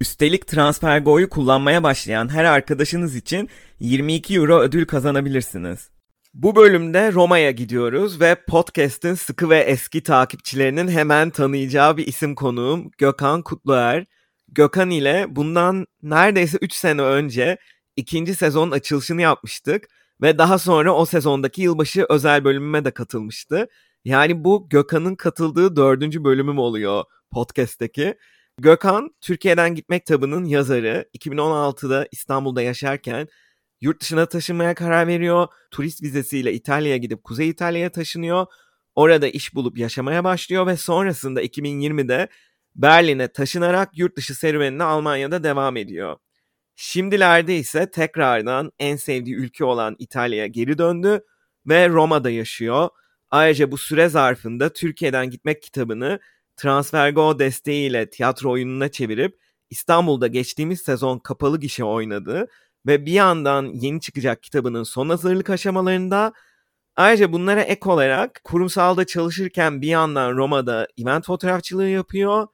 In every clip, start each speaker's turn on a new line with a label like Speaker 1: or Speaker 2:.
Speaker 1: Üstelik TransferGo'yu kullanmaya başlayan her arkadaşınız için 22 euro ödül kazanabilirsiniz. Bu bölümde Roma'ya gidiyoruz ve podcast'in sıkı ve eski takipçilerinin hemen tanıyacağı bir isim konuğum Gökhan Kutluer. Gökhan ile bundan neredeyse 3 sene önce ikinci sezon açılışını yapmıştık ve daha sonra o sezondaki yılbaşı özel bölümüme de katılmıştı. Yani bu Gökhan'ın katıldığı dördüncü bölümüm oluyor podcast'teki. Gökhan, Türkiye'den Gitmek kitabının yazarı. 2016'da İstanbul'da yaşarken yurt dışına taşınmaya karar veriyor. Turist vizesiyle İtalya'ya gidip Kuzey İtalya'ya taşınıyor. Orada iş bulup yaşamaya başlıyor ve sonrasında 2020'de Berlin'e taşınarak yurt dışı serüvenine Almanya'da devam ediyor. Şimdilerde ise tekrardan en sevdiği ülke olan İtalya'ya geri döndü ve Roma'da yaşıyor. Ayrıca bu süre zarfında Türkiye'den Gitmek kitabını TransferGo desteğiyle tiyatro oyununa çevirip İstanbul'da geçtiğimiz sezon kapalı gişe oynadı ve bir yandan yeni çıkacak kitabının son hazırlık aşamalarında ayrıca bunlara ek olarak kurumsalda çalışırken bir yandan Roma'da event fotoğrafçılığı yapıyor.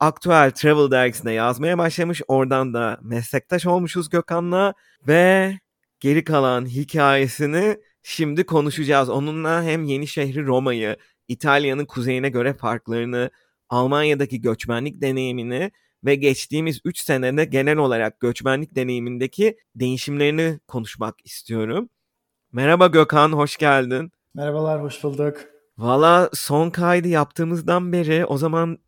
Speaker 1: Aktüel Travel dergisinde yazmaya başlamış. Oradan da meslektaş olmuşuz Gökhan'la ve geri kalan hikayesini şimdi konuşacağız. Onunla hem yeni şehri Roma'yı İtalya'nın kuzeyine göre farklarını, Almanya'daki göçmenlik deneyimini ve geçtiğimiz 3 senede genel olarak göçmenlik deneyimindeki değişimlerini konuşmak istiyorum. Merhaba Gökhan, hoş geldin.
Speaker 2: Merhabalar, hoş bulduk.
Speaker 1: Valla son kaydı yaptığımızdan beri o zaman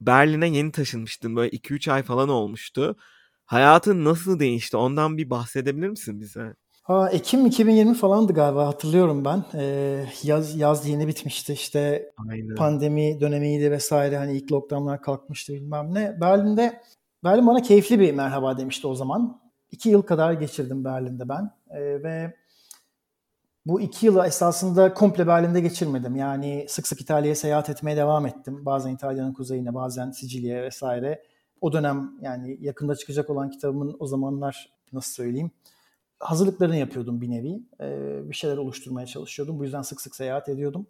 Speaker 1: Berlin'e yeni taşınmıştın. Böyle 2-3 ay falan olmuştu. Hayatın nasıl değişti? Ondan bir bahsedebilir misin bize?
Speaker 2: Ha, Ekim 2020 falandı galiba hatırlıyorum ben. Ee, yaz yaz yeni bitmişti işte Aynen. pandemi dönemiydi vesaire hani ilk lockdownlar kalkmıştı bilmem ne. Berlin'de Berlin bana keyifli bir merhaba demişti o zaman. İki yıl kadar geçirdim Berlin'de ben ee, ve bu iki yılı esasında komple Berlin'de geçirmedim. Yani sık sık İtalya'ya seyahat etmeye devam ettim. Bazen İtalya'nın kuzeyine, bazen Sicilya'ya vesaire. O dönem yani yakında çıkacak olan kitabımın o zamanlar nasıl söyleyeyim hazırlıklarını yapıyordum bir nevi. E, bir şeyler oluşturmaya çalışıyordum. Bu yüzden sık sık seyahat ediyordum.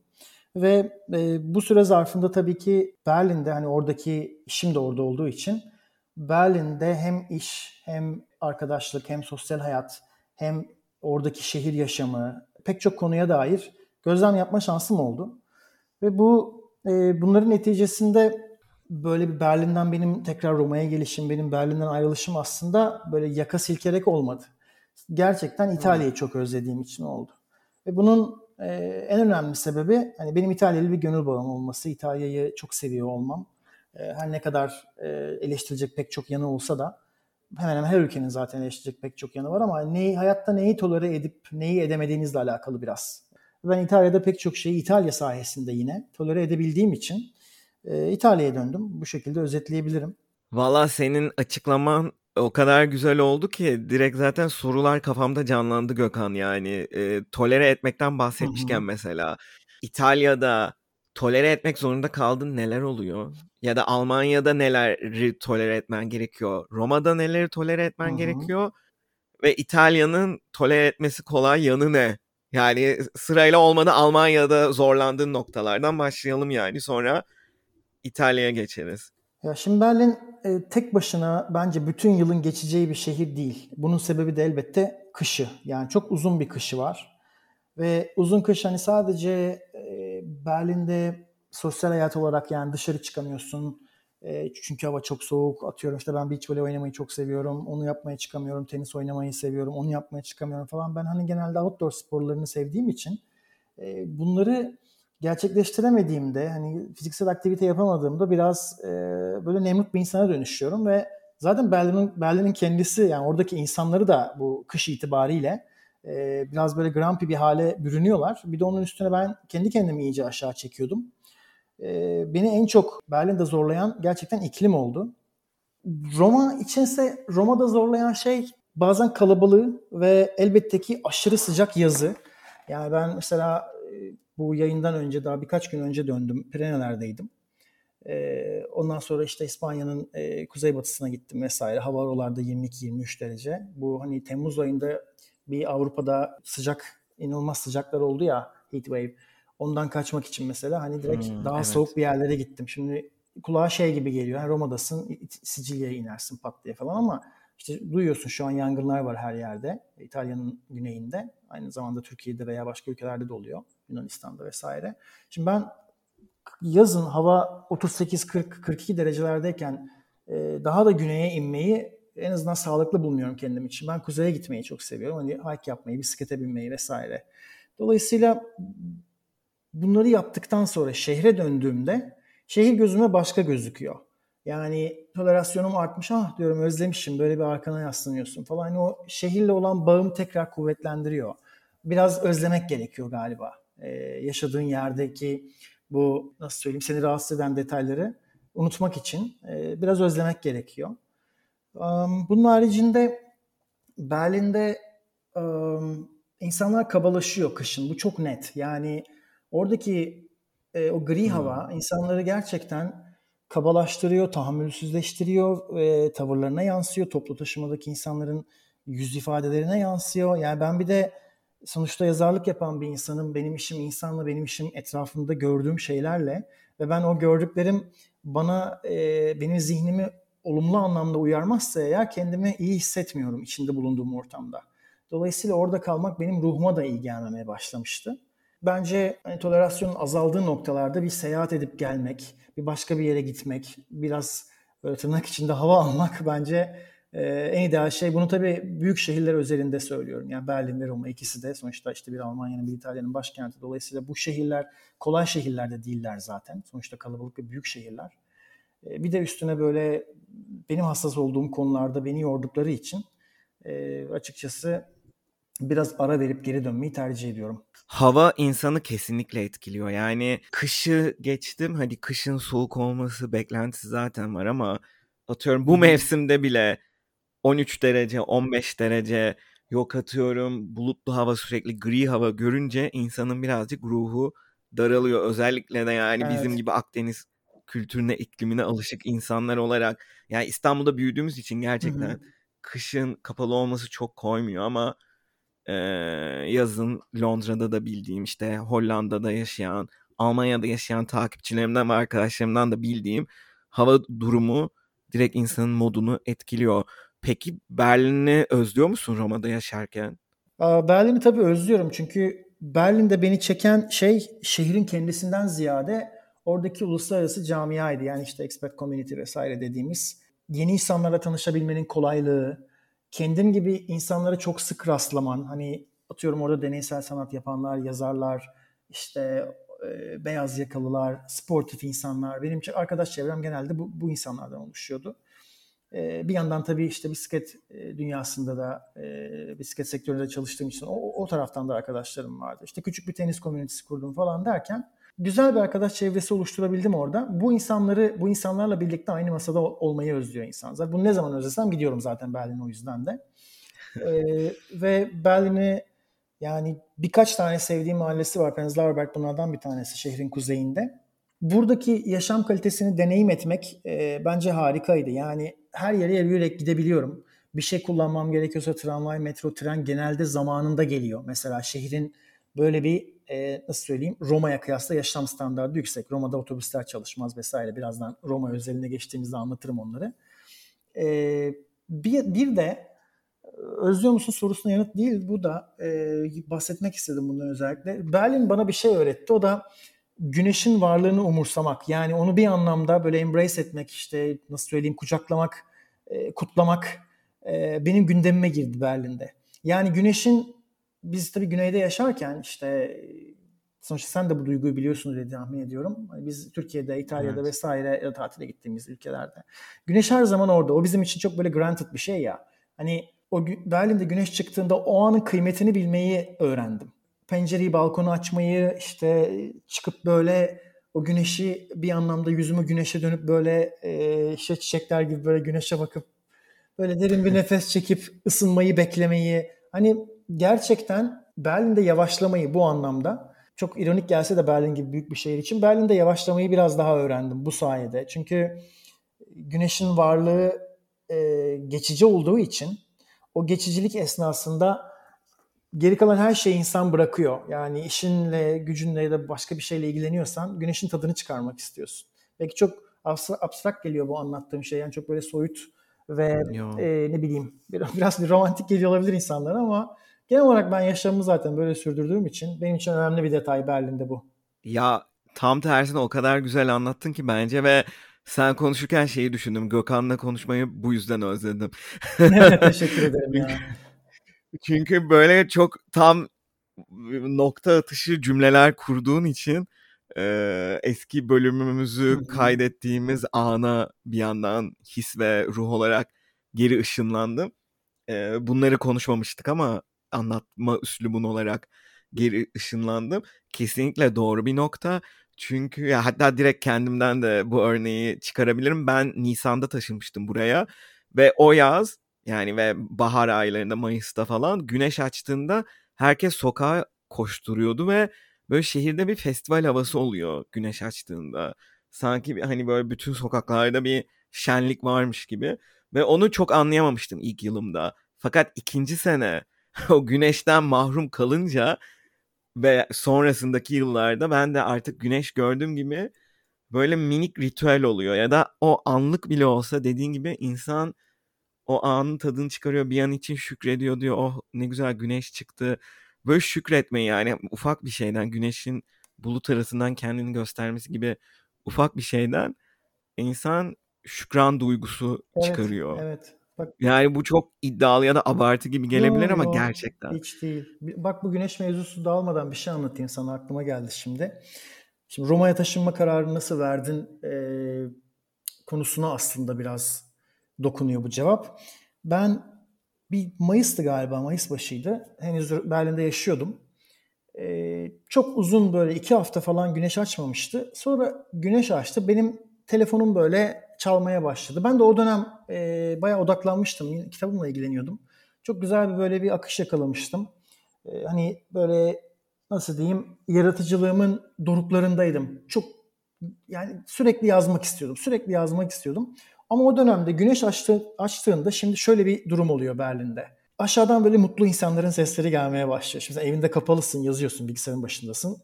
Speaker 2: Ve e, bu süre zarfında tabii ki Berlin'de hani oradaki işim de orada olduğu için Berlin'de hem iş hem arkadaşlık hem sosyal hayat hem oradaki şehir yaşamı pek çok konuya dair gözlem yapma şansım oldu. Ve bu e, bunların neticesinde böyle bir Berlin'den benim tekrar Roma'ya gelişim, benim Berlin'den ayrılışım aslında böyle yaka silkerek olmadı gerçekten İtalya'yı çok özlediğim için oldu. Ve bunun e, en önemli sebebi hani benim İtalyalı bir gönül bağım olması, İtalya'yı çok seviyor olmam. E, her ne kadar e, eleştirecek pek çok yanı olsa da hemen hemen her ülkenin zaten eleştirecek pek çok yanı var ama neyi, hayatta neyi tolere edip neyi edemediğinizle alakalı biraz. Ben İtalya'da pek çok şeyi İtalya sayesinde yine tolere edebildiğim için e, İtalya'ya döndüm. Bu şekilde özetleyebilirim.
Speaker 1: Valla senin açıklaman o kadar güzel oldu ki direkt zaten sorular kafamda canlandı Gökhan yani. E, tolere etmekten bahsetmişken mesela İtalya'da tolere etmek zorunda kaldın neler oluyor? Ya da Almanya'da neleri tolere etmen gerekiyor? Roma'da neleri tolere etmen Hı-hı. gerekiyor? Ve İtalya'nın tolere etmesi kolay yanı ne? Yani sırayla olmadı Almanya'da zorlandığın noktalardan başlayalım yani. Sonra İtalya'ya geçeriz.
Speaker 2: Ya şimdi Berlin e, tek başına bence bütün yılın geçeceği bir şehir değil. Bunun sebebi de elbette kışı. Yani çok uzun bir kışı var. Ve uzun kış hani sadece e, Berlin'de sosyal hayat olarak yani dışarı çıkamıyorsun. E, çünkü hava çok soğuk. Atıyorum işte ben beach volley oynamayı çok seviyorum. Onu yapmaya çıkamıyorum. Tenis oynamayı seviyorum. Onu yapmaya çıkamıyorum falan. Ben hani genelde outdoor sporlarını sevdiğim için e, bunları gerçekleştiremediğimde hani fiziksel aktivite yapamadığımda biraz e, böyle nemrut bir insana dönüşüyorum ve zaten Berlin'in Berlin'in kendisi yani oradaki insanları da bu kış itibariyle e, biraz böyle grumpy bir hale bürünüyorlar. Bir de onun üstüne ben kendi kendimi iyice aşağı çekiyordum. E, beni en çok Berlin'de zorlayan gerçekten iklim oldu. Roma içinse Roma'da zorlayan şey bazen kalabalığı ve elbette ki aşırı sıcak yazı. Yani ben mesela e, bu yayından önce daha birkaç gün önce döndüm. Pireneler'deydim. Ee, ondan sonra işte İspanya'nın e, kuzeybatısına gittim vesaire. Hava oralarda 22-23 derece. Bu hani Temmuz ayında bir Avrupa'da sıcak, inanılmaz sıcaklar oldu ya heat wave. Ondan kaçmak için mesela hani direkt hmm, daha evet. soğuk bir yerlere gittim. Şimdi kulağa şey gibi geliyor. Yani Roma'dasın, Sicilya'ya inersin pat diye falan ama işte duyuyorsun şu an yangınlar var her yerde. İtalya'nın güneyinde. Aynı zamanda Türkiye'de veya başka ülkelerde de oluyor. Yunanistan'da vesaire. Şimdi ben yazın hava 38-40-42 derecelerdeyken e, daha da güneye inmeyi en azından sağlıklı bulmuyorum kendim için. Ben kuzeye gitmeyi çok seviyorum. Hani hike yapmayı, bisiklete binmeyi vesaire. Dolayısıyla bunları yaptıktan sonra şehre döndüğümde şehir gözüme başka gözüküyor. Yani tolerasyonum artmış. Ah diyorum özlemişim. Böyle bir arkana yaslanıyorsun falan. Hani o şehirle olan bağım tekrar kuvvetlendiriyor. Biraz özlemek gerekiyor galiba. Ee, yaşadığın yerdeki bu nasıl söyleyeyim seni rahatsız eden detayları unutmak için e, biraz özlemek gerekiyor. Um, bunun haricinde Berlin'de um, insanlar kabalaşıyor kışın. Bu çok net. Yani oradaki e, o gri hmm. hava insanları gerçekten kabalaştırıyor, tahammülsüzleştiriyor, e, tavırlarına yansıyor. Toplu taşımadaki insanların yüz ifadelerine yansıyor. Yani ben bir de sonuçta yazarlık yapan bir insanım. Benim işim insanla, benim işim etrafımda gördüğüm şeylerle ve ben o gördüklerim bana e, benim zihnimi olumlu anlamda uyarmazsa eğer kendimi iyi hissetmiyorum içinde bulunduğum ortamda. Dolayısıyla orada kalmak benim ruhuma da iyi gelmemeye başlamıştı. Bence hani, tolerasyonun azaldığı noktalarda bir seyahat edip gelmek, bir başka bir yere gitmek, biraz böyle tırnak içinde hava almak bence e, en ideal şey. Bunu tabii büyük şehirler özelinde söylüyorum. Yani Berlin ve Roma ikisi de sonuçta işte bir Almanya'nın bir İtalya'nın başkenti. Dolayısıyla bu şehirler kolay şehirler de değiller zaten. Sonuçta kalabalık ve büyük şehirler. E, bir de üstüne böyle benim hassas olduğum konularda beni yordukları için e, açıkçası biraz ara verip geri dönmeyi tercih ediyorum.
Speaker 1: Hava insanı kesinlikle etkiliyor. Yani kışı geçtim. Hadi kışın soğuk olması beklentisi zaten var ama atıyorum bu mevsimde bile 13 derece, 15 derece yok atıyorum bulutlu hava sürekli gri hava görünce insanın birazcık ruhu daralıyor. Özellikle de yani evet. bizim gibi Akdeniz kültürüne, iklimine alışık insanlar olarak yani İstanbul'da büyüdüğümüz için gerçekten Hı-hı. kışın kapalı olması çok koymuyor ama e, yazın Londra'da da bildiğim işte Hollanda'da yaşayan, Almanya'da yaşayan takipçilerimden ve arkadaşlarımdan da bildiğim hava durumu direkt insanın modunu etkiliyor. Peki Berlin'i özlüyor musun Roma'da yaşarken?
Speaker 2: Berlin'i tabii özlüyorum çünkü Berlin'de beni çeken şey şehrin kendisinden ziyade oradaki uluslararası camiaydı. Yani işte expat community vesaire dediğimiz yeni insanlarla tanışabilmenin kolaylığı, kendim gibi insanlara çok sık rastlaman, hani atıyorum orada deneysel sanat yapanlar, yazarlar, işte e, beyaz yakalılar, sportif insanlar. Benim arkadaş çevrem genelde bu, bu insanlardan oluşuyordu. E, bir yandan tabii işte bisiklet dünyasında da e, bisiklet sektöründe çalıştığım için o, o taraftan da arkadaşlarım vardı. İşte küçük bir tenis komünitesi kurdum falan derken güzel bir arkadaş çevresi oluşturabildim orada. Bu insanları, bu insanlarla birlikte aynı masada olmayı özlüyor insan. Zaten bunu ne zaman özlesem gidiyorum zaten Berlin'e o yüzden de. ee, ve Berlin'i yani birkaç tane sevdiğim mahallesi var. Prenzlauerberg bunlardan bir tanesi şehrin kuzeyinde. Buradaki yaşam kalitesini deneyim etmek e, bence harikaydı. Yani her yere yürüyerek gidebiliyorum. Bir şey kullanmam gerekiyorsa tramvay, metro, tren genelde zamanında geliyor. Mesela şehrin böyle bir e, nasıl söyleyeyim Roma'ya kıyasla yaşam standartı yüksek. Roma'da otobüsler çalışmaz vesaire. Birazdan Roma özeline geçtiğimizde anlatırım onları. E, bir, bir de özlüyor musun sorusuna yanıt değil. Bu da e, bahsetmek istedim bundan özellikle. Berlin bana bir şey öğretti. O da güneşin varlığını umursamak. Yani onu bir anlamda böyle embrace etmek işte nasıl söyleyeyim kucaklamak, e, kutlamak e, benim gündemime girdi Berlin'de. Yani güneşin biz tabii güneyde yaşarken işte sonuçta sen de bu duyguyu biliyorsun diye tahmin ediyorum. Hani biz Türkiye'de, İtalya'da evet. vesaire ya tatile gittiğimiz ülkelerde. Güneş her zaman orada. O bizim için çok böyle granted bir şey ya. Hani o Berlin'de güneş çıktığında o anın kıymetini bilmeyi öğrendim. Pencereyi, balkonu açmayı, işte çıkıp böyle o güneşi bir anlamda yüzümü güneşe dönüp böyle işte çiçekler gibi böyle güneşe bakıp böyle derin bir nefes çekip ısınmayı beklemeyi hani gerçekten Berlin'de yavaşlamayı bu anlamda çok ironik gelse de Berlin gibi büyük bir şehir için Berlin'de yavaşlamayı biraz daha öğrendim bu sayede. Çünkü güneşin varlığı e, geçici olduğu için o geçicilik esnasında geri kalan her şeyi insan bırakıyor. Yani işinle, gücünle ya da başka bir şeyle ilgileniyorsan güneşin tadını çıkarmak istiyorsun. Belki çok abstrak geliyor bu anlattığım şey. Yani çok böyle soyut ve e, ne bileyim biraz, biraz bir romantik geliyor olabilir insanlara ama genel olarak ben yaşamımı zaten böyle sürdürdüğüm için benim için önemli bir detay Berlin'de bu.
Speaker 1: Ya tam tersine o kadar güzel anlattın ki bence ve sen konuşurken şeyi düşündüm. Gökhan'la konuşmayı bu yüzden özledim.
Speaker 2: Teşekkür ederim ya.
Speaker 1: Çünkü böyle çok tam nokta atışı cümleler kurduğun için e, eski bölümümüzü kaydettiğimiz ana bir yandan his ve ruh olarak geri ışınlandım. E, bunları konuşmamıştık ama anlatma üslubun olarak geri ışınlandım. Kesinlikle doğru bir nokta. Çünkü ya hatta direkt kendimden de bu örneği çıkarabilirim. Ben Nisan'da taşınmıştım buraya ve o yaz yani ve bahar aylarında Mayıs'ta falan güneş açtığında herkes sokağa koşturuyordu ve böyle şehirde bir festival havası oluyor güneş açtığında. Sanki hani böyle bütün sokaklarda bir şenlik varmış gibi ve onu çok anlayamamıştım ilk yılımda. Fakat ikinci sene o güneşten mahrum kalınca ve sonrasındaki yıllarda ben de artık güneş gördüğüm gibi böyle minik ritüel oluyor ya da o anlık bile olsa dediğin gibi insan o anın tadını çıkarıyor bir an için şükrediyor diyor oh ne güzel güneş çıktı böyle şükretmeyi yani ufak bir şeyden güneşin bulut arasından kendini göstermesi gibi ufak bir şeyden insan şükran duygusu evet, çıkarıyor.
Speaker 2: Evet.
Speaker 1: Bak, yani bu çok iddialı ya da abartı gibi gelebilir yo, ama yo, gerçekten.
Speaker 2: Hiç değil. Bak bu güneş mevzusu dağılmadan bir şey anlatayım sana aklıma geldi şimdi. Şimdi Roma'ya taşınma kararını nasıl verdin e, konusuna aslında biraz dokunuyor bu cevap. Ben bir Mayıs'tı galiba, Mayıs başıydı. Henüz Berlin'de yaşıyordum. Ee, çok uzun böyle iki hafta falan güneş açmamıştı. Sonra güneş açtı. Benim telefonum böyle çalmaya başladı. Ben de o dönem e, bayağı odaklanmıştım. Kitabımla ilgileniyordum. Çok güzel bir böyle bir akış yakalamıştım. E, hani böyle nasıl diyeyim yaratıcılığımın doruklarındaydım. Çok yani sürekli yazmak istiyordum. Sürekli yazmak istiyordum. Ama o dönemde güneş açtı, açtığında şimdi şöyle bir durum oluyor Berlin'de. Aşağıdan böyle mutlu insanların sesleri gelmeye başlıyor. Şimdi evinde kapalısın, yazıyorsun, bilgisayarın başındasın.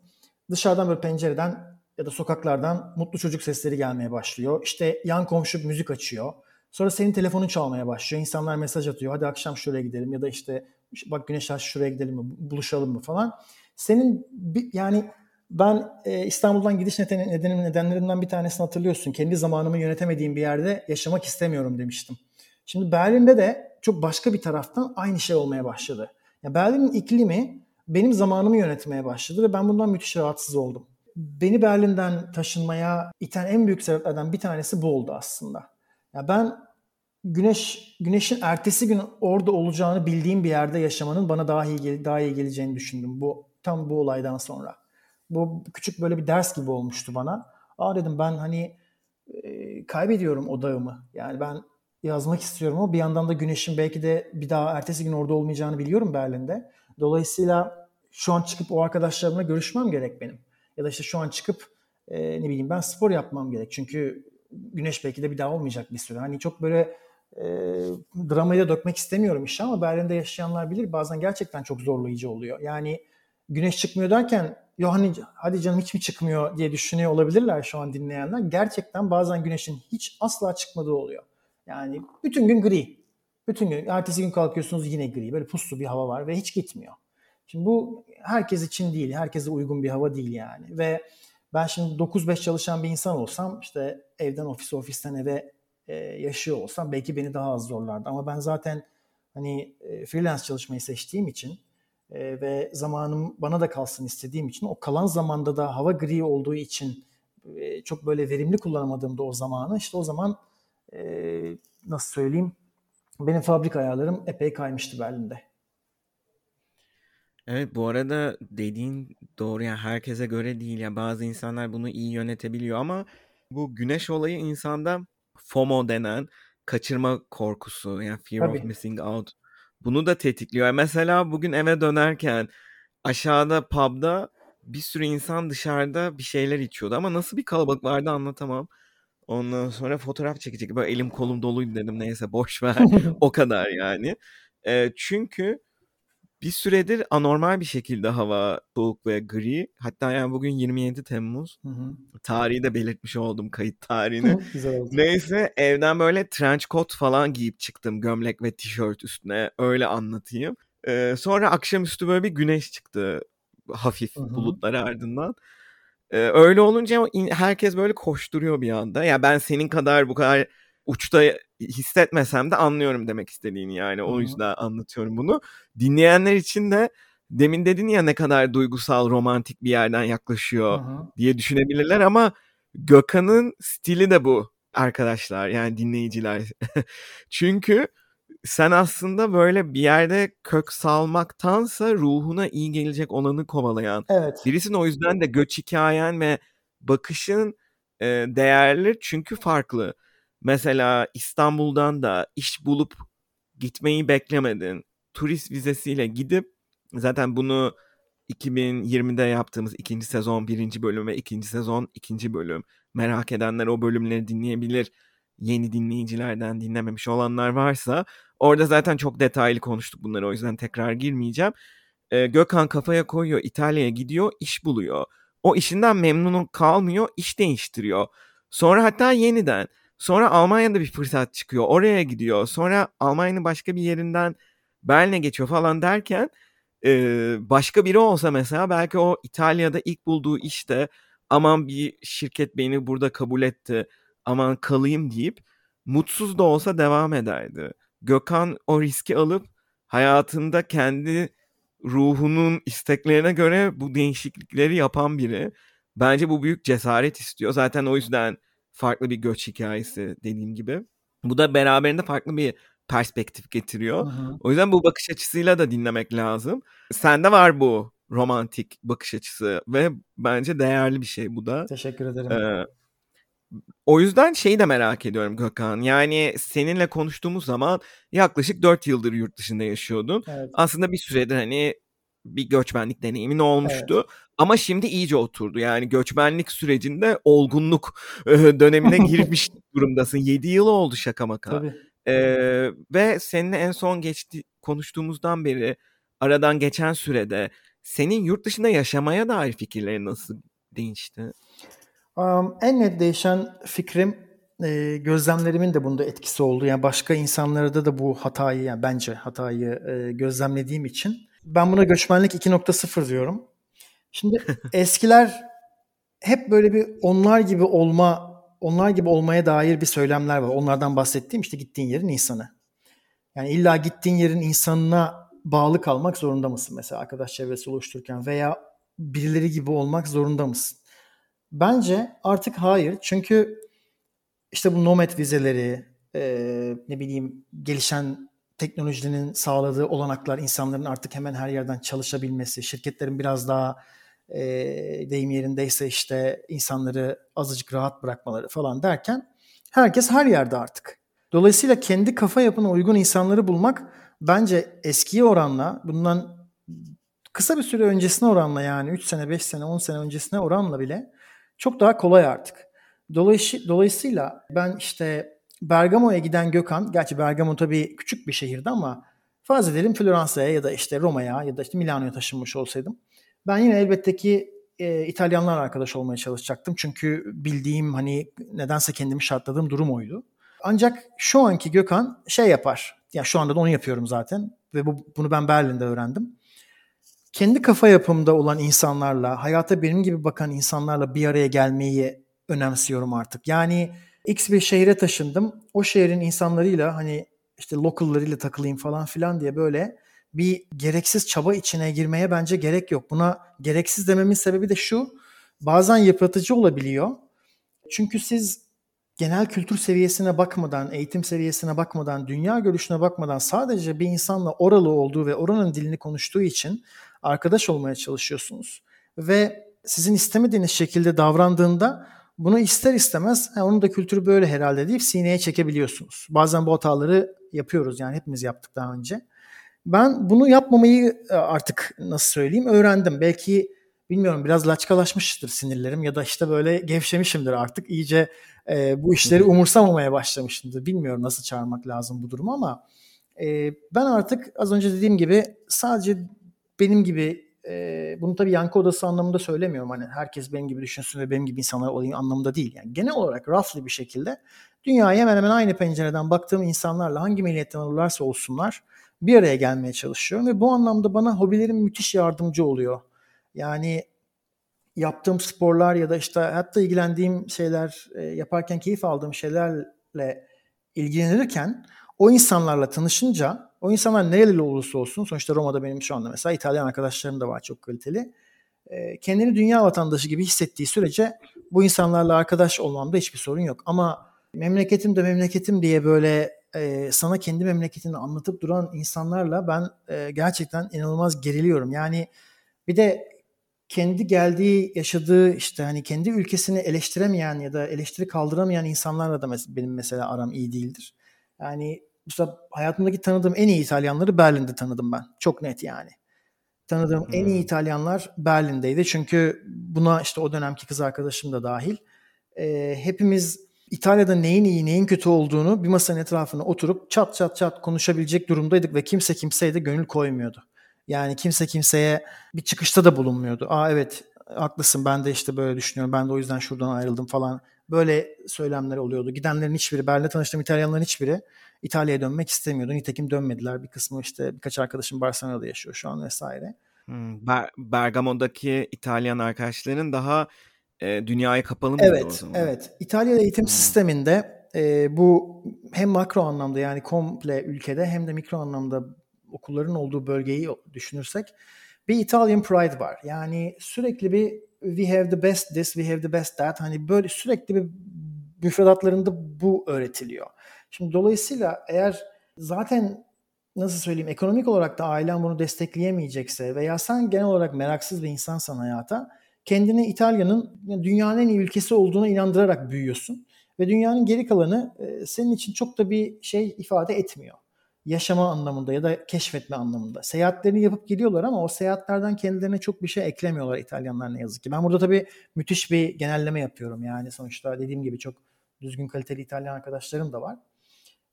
Speaker 2: Dışarıdan böyle pencereden ya da sokaklardan mutlu çocuk sesleri gelmeye başlıyor. İşte yan komşu müzik açıyor. Sonra senin telefonun çalmaya başlıyor. İnsanlar mesaj atıyor. Hadi akşam şuraya gidelim ya da işte bak güneş aç şuraya gidelim mi, buluşalım mı falan. Senin yani ben e, İstanbul'dan gidiş nedeni, nedenim, nedenlerinden bir tanesini hatırlıyorsun. Kendi zamanımı yönetemediğim bir yerde yaşamak istemiyorum demiştim. Şimdi Berlin'de de çok başka bir taraftan aynı şey olmaya başladı. Ya Berlin'in iklimi benim zamanımı yönetmeye başladı ve ben bundan müthiş rahatsız oldum. Beni Berlin'den taşınmaya iten en büyük sebeplerden bir tanesi bu oldu aslında. Ya ben güneş güneşin ertesi gün orada olacağını bildiğim bir yerde yaşamanın bana daha iyi daha iyi geleceğini düşündüm bu tam bu olaydan sonra. Bu küçük böyle bir ders gibi olmuştu bana. Aa dedim ben hani e, kaybediyorum odağımı. Yani ben yazmak istiyorum ama bir yandan da güneşin belki de bir daha ertesi gün orada olmayacağını biliyorum Berlin'de. Dolayısıyla şu an çıkıp o arkadaşlarımla görüşmem gerek benim. Ya da işte şu an çıkıp e, ne bileyim ben spor yapmam gerek. Çünkü güneş belki de bir daha olmayacak bir süre. Hani çok böyle e, dramayı da dökmek istemiyorum işe ama Berlin'de yaşayanlar bilir bazen gerçekten çok zorlayıcı oluyor. Yani güneş çıkmıyor derken ya hani hadi canım hiç mi çıkmıyor diye düşünüyor olabilirler şu an dinleyenler. Gerçekten bazen güneşin hiç asla çıkmadığı oluyor. Yani bütün gün gri. Bütün gün ertesi gün kalkıyorsunuz yine gri. Böyle puslu bir hava var ve hiç gitmiyor. Şimdi bu herkes için değil, herkese uygun bir hava değil yani. Ve ben şimdi 9-5 çalışan bir insan olsam işte evden ofis ofisten eve e, yaşıyor olsam belki beni daha az zorlardı. Ama ben zaten hani e, freelance çalışmayı seçtiğim için e, ve zamanım bana da kalsın istediğim için o kalan zamanda da hava gri olduğu için e, çok böyle verimli kullanamadığımda o zamanı işte o zaman e, nasıl söyleyeyim benim fabrika ayarlarım epey kaymıştı Berlin'de.
Speaker 1: Evet bu arada dediğin doğru yani herkese göre değil ya bazı insanlar bunu iyi yönetebiliyor ama bu güneş olayı insanda FOMO denen kaçırma korkusu yani fear Tabii. of missing out bunu da tetikliyor. Mesela bugün eve dönerken aşağıda pub'da bir sürü insan dışarıda bir şeyler içiyordu ama nasıl bir kalabalık vardı anlatamam. Ondan sonra fotoğraf çekecek. Böyle elim kolum doluydu dedim. Neyse boş ver. o kadar yani. E, çünkü bir süredir anormal bir şekilde hava soğuk ve gri. Hatta yani bugün 27 Temmuz. Hı hı. Tarihi de belirtmiş oldum kayıt tarihini. Güzel oldu. Neyse evden böyle trench coat falan giyip çıktım. Gömlek ve tişört üstüne öyle anlatayım. Ee, sonra akşamüstü böyle bir güneş çıktı hafif hı hı. bulutlar ardından. Ee, öyle olunca herkes böyle koşturuyor bir anda. Ya ben senin kadar bu kadar uçta hissetmesem de anlıyorum demek istediğini yani. O yüzden anlatıyorum bunu. Dinleyenler için de demin dedin ya ne kadar duygusal, romantik bir yerden yaklaşıyor Hı-hı. diye düşünebilirler ama Gökhan'ın stili de bu arkadaşlar yani dinleyiciler. Çünkü sen aslında böyle bir yerde kök salmaktansa ruhuna iyi gelecek olanı kovalayan evet. birisin. O yüzden de göç hikayen ve bakışın e, değerli çünkü farklı. Mesela İstanbul'dan da iş bulup gitmeyi beklemedin. Turist vizesiyle gidip zaten bunu 2020'de yaptığımız ikinci sezon birinci bölüm ve ikinci sezon ikinci bölüm. Merak edenler o bölümleri dinleyebilir. Yeni dinleyicilerden dinlememiş olanlar varsa orada zaten çok detaylı konuştuk bunları o yüzden tekrar girmeyeceğim. Ee, Gökhan kafaya koyuyor İtalya'ya gidiyor iş buluyor. O işinden memnun kalmıyor iş değiştiriyor. Sonra hatta yeniden Sonra Almanya'da bir fırsat çıkıyor. Oraya gidiyor. Sonra Almanya'nın başka bir yerinden Berlin'e geçiyor falan derken e, başka biri olsa mesela belki o İtalya'da ilk bulduğu işte aman bir şirket beni burada kabul etti aman kalayım deyip mutsuz da olsa devam ederdi. Gökhan o riski alıp hayatında kendi ruhunun isteklerine göre bu değişiklikleri yapan biri. Bence bu büyük cesaret istiyor. Zaten o yüzden farklı bir göç hikayesi dediğim gibi. Bu da beraberinde farklı bir perspektif getiriyor. Hı hı. O yüzden bu bakış açısıyla da dinlemek lazım. Sende var bu romantik bakış açısı ve bence değerli bir şey bu da.
Speaker 2: Teşekkür ederim. Ee,
Speaker 1: o yüzden şeyi de merak ediyorum Gökhan. Yani seninle konuştuğumuz zaman yaklaşık 4 yıldır yurt dışında yaşıyordun. Evet. Aslında bir süredir hani bir göçmenlik deneyimin olmuştu. Evet. Ama şimdi iyice oturdu. Yani göçmenlik sürecinde olgunluk dönemine girmiş durumdasın. 7 yıl oldu şaka maka. Tabii. Ee, ve seninle en son geçti konuştuğumuzdan beri aradan geçen sürede senin yurt dışında yaşamaya dair fikirlerin nasıl değişti?
Speaker 2: Um, en net değişen fikrim e, gözlemlerimin de bunda etkisi oldu. Yani başka insanlarda da bu hatayı yani bence hatayı e, gözlemlediğim için ben buna göçmenlik 2.0 diyorum. Şimdi eskiler hep böyle bir onlar gibi olma, onlar gibi olmaya dair bir söylemler var. Onlardan bahsettiğim işte gittiğin yerin insanı. Yani illa gittiğin yerin insanına bağlı kalmak zorunda mısın mesela arkadaş çevresi oluştururken veya birileri gibi olmak zorunda mısın? Bence artık hayır. Çünkü işte bu nomad vizeleri, e, ne bileyim gelişen teknolojinin sağladığı olanaklar, insanların artık hemen her yerden çalışabilmesi, şirketlerin biraz daha e, deyim yerindeyse işte insanları azıcık rahat bırakmaları falan derken herkes her yerde artık. Dolayısıyla kendi kafa yapına uygun insanları bulmak bence eskiye oranla bundan kısa bir süre öncesine oranla yani 3 sene, 5 sene, 10 sene öncesine oranla bile çok daha kolay artık. Dolayısıyla ben işte Bergamo'ya giden Gökhan, gerçi Bergamo tabii küçük bir şehirdi ama farz edelim Floransa'ya ya da işte Roma'ya ya da işte Milano'ya taşınmış olsaydım. Ben yine elbette ki e, İtalyanlar arkadaş olmaya çalışacaktım. Çünkü bildiğim hani nedense kendimi şartladığım durum oydu. Ancak şu anki Gökhan şey yapar. Ya şu anda da onu yapıyorum zaten ve bu, bunu ben Berlin'de öğrendim. Kendi kafa yapımda olan insanlarla, hayata benim gibi bakan insanlarla bir araya gelmeyi önemsiyorum artık. Yani X bir şehre taşındım. O şehrin insanlarıyla hani işte locallarıyla takılayım falan filan diye böyle bir gereksiz çaba içine girmeye bence gerek yok. Buna gereksiz dememin sebebi de şu. Bazen yıpratıcı olabiliyor. Çünkü siz genel kültür seviyesine bakmadan, eğitim seviyesine bakmadan, dünya görüşüne bakmadan sadece bir insanla oralı olduğu ve oranın dilini konuştuğu için arkadaş olmaya çalışıyorsunuz. Ve sizin istemediğiniz şekilde davrandığında bunu ister istemez ha, onun da kültürü böyle herhalde deyip sineye çekebiliyorsunuz. Bazen bu hataları yapıyoruz yani hepimiz yaptık daha önce. Ben bunu yapmamayı e, artık nasıl söyleyeyim öğrendim. Belki bilmiyorum biraz laçkalaşmıştır sinirlerim ya da işte böyle gevşemişimdir artık. iyice e, bu işleri umursamamaya başlamışımdır. Bilmiyorum nasıl çağırmak lazım bu durumu ama e, ben artık az önce dediğim gibi sadece benim gibi e, bunu tabii yankı odası anlamında söylemiyorum. Hani herkes benim gibi düşünsün ve benim gibi insanlar olayım anlamında değil. Yani genel olarak roughly bir şekilde dünyaya hemen hemen aynı pencereden baktığım insanlarla hangi milliyetten olurlarsa olsunlar bir araya gelmeye çalışıyorum ve bu anlamda bana hobilerim müthiş yardımcı oluyor. Yani yaptığım sporlar ya da işte hatta ilgilendiğim şeyler yaparken keyif aldığım şeylerle ilgilenirken o insanlarla tanışınca o insanlar nereli olursa olsun sonuçta Roma'da benim şu anda mesela İtalyan arkadaşlarım da var çok kaliteli. E, kendini dünya vatandaşı gibi hissettiği sürece bu insanlarla arkadaş olmamda hiçbir sorun yok. Ama memleketim de memleketim diye böyle e, sana kendi memleketini anlatıp duran insanlarla ben e, gerçekten inanılmaz geriliyorum. Yani bir de kendi geldiği, yaşadığı işte hani kendi ülkesini eleştiremeyen ya da eleştiri kaldıramayan insanlarla da mes- benim mesela aram iyi değildir. Yani mesela hayatımdaki tanıdığım en iyi İtalyanları Berlin'de tanıdım ben. Çok net yani. Tanıdığım hmm. en iyi hmm. İtalyanlar Berlin'deydi. Çünkü buna işte o dönemki kız arkadaşım da dahil. E, hepimiz İtalya'da neyin iyi neyin kötü olduğunu bir masanın etrafına oturup çat çat çat konuşabilecek durumdaydık ve kimse kimseye de gönül koymuyordu. Yani kimse kimseye bir çıkışta da bulunmuyordu. Aa evet haklısın ben de işte böyle düşünüyorum. Ben de o yüzden şuradan ayrıldım falan. Böyle söylemler oluyordu. Gidenlerin hiçbiri, Berlin'de tanıştığım İtalyanların hiçbiri İtalya'ya dönmek istemiyordu. Nitekim dönmediler. Bir kısmı işte birkaç arkadaşım Barcelona'da yaşıyor şu an vesaire.
Speaker 1: Hmm, Ber- Bergamo'daki İtalyan arkadaşların daha e, dünyaya kapalı mıydı
Speaker 2: evet, o zaman? Evet. İtalya'da eğitim hmm. sisteminde e, bu hem makro anlamda yani komple ülkede hem de mikro anlamda okulların olduğu bölgeyi düşünürsek bir Italian pride var. Yani sürekli bir we have the best this, we have the best that. Hani böyle sürekli bir müfredatlarında bu öğretiliyor. Şimdi dolayısıyla eğer zaten nasıl söyleyeyim ekonomik olarak da ailen bunu destekleyemeyecekse veya sen genel olarak meraksız bir insansan hayata kendini İtalya'nın dünyanın en iyi ülkesi olduğuna inandırarak büyüyorsun. Ve dünyanın geri kalanı e, senin için çok da bir şey ifade etmiyor. Yaşama anlamında ya da keşfetme anlamında. Seyahatlerini yapıp gidiyorlar ama o seyahatlerden kendilerine çok bir şey eklemiyorlar İtalyanlar ne yazık ki. Ben burada tabii müthiş bir genelleme yapıyorum. Yani sonuçta dediğim gibi çok düzgün kaliteli İtalyan arkadaşlarım da var.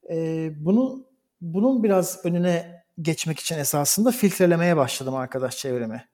Speaker 2: Ee, bunu bunun biraz önüne geçmek için esasında filtrelemeye başladım arkadaş çevremi.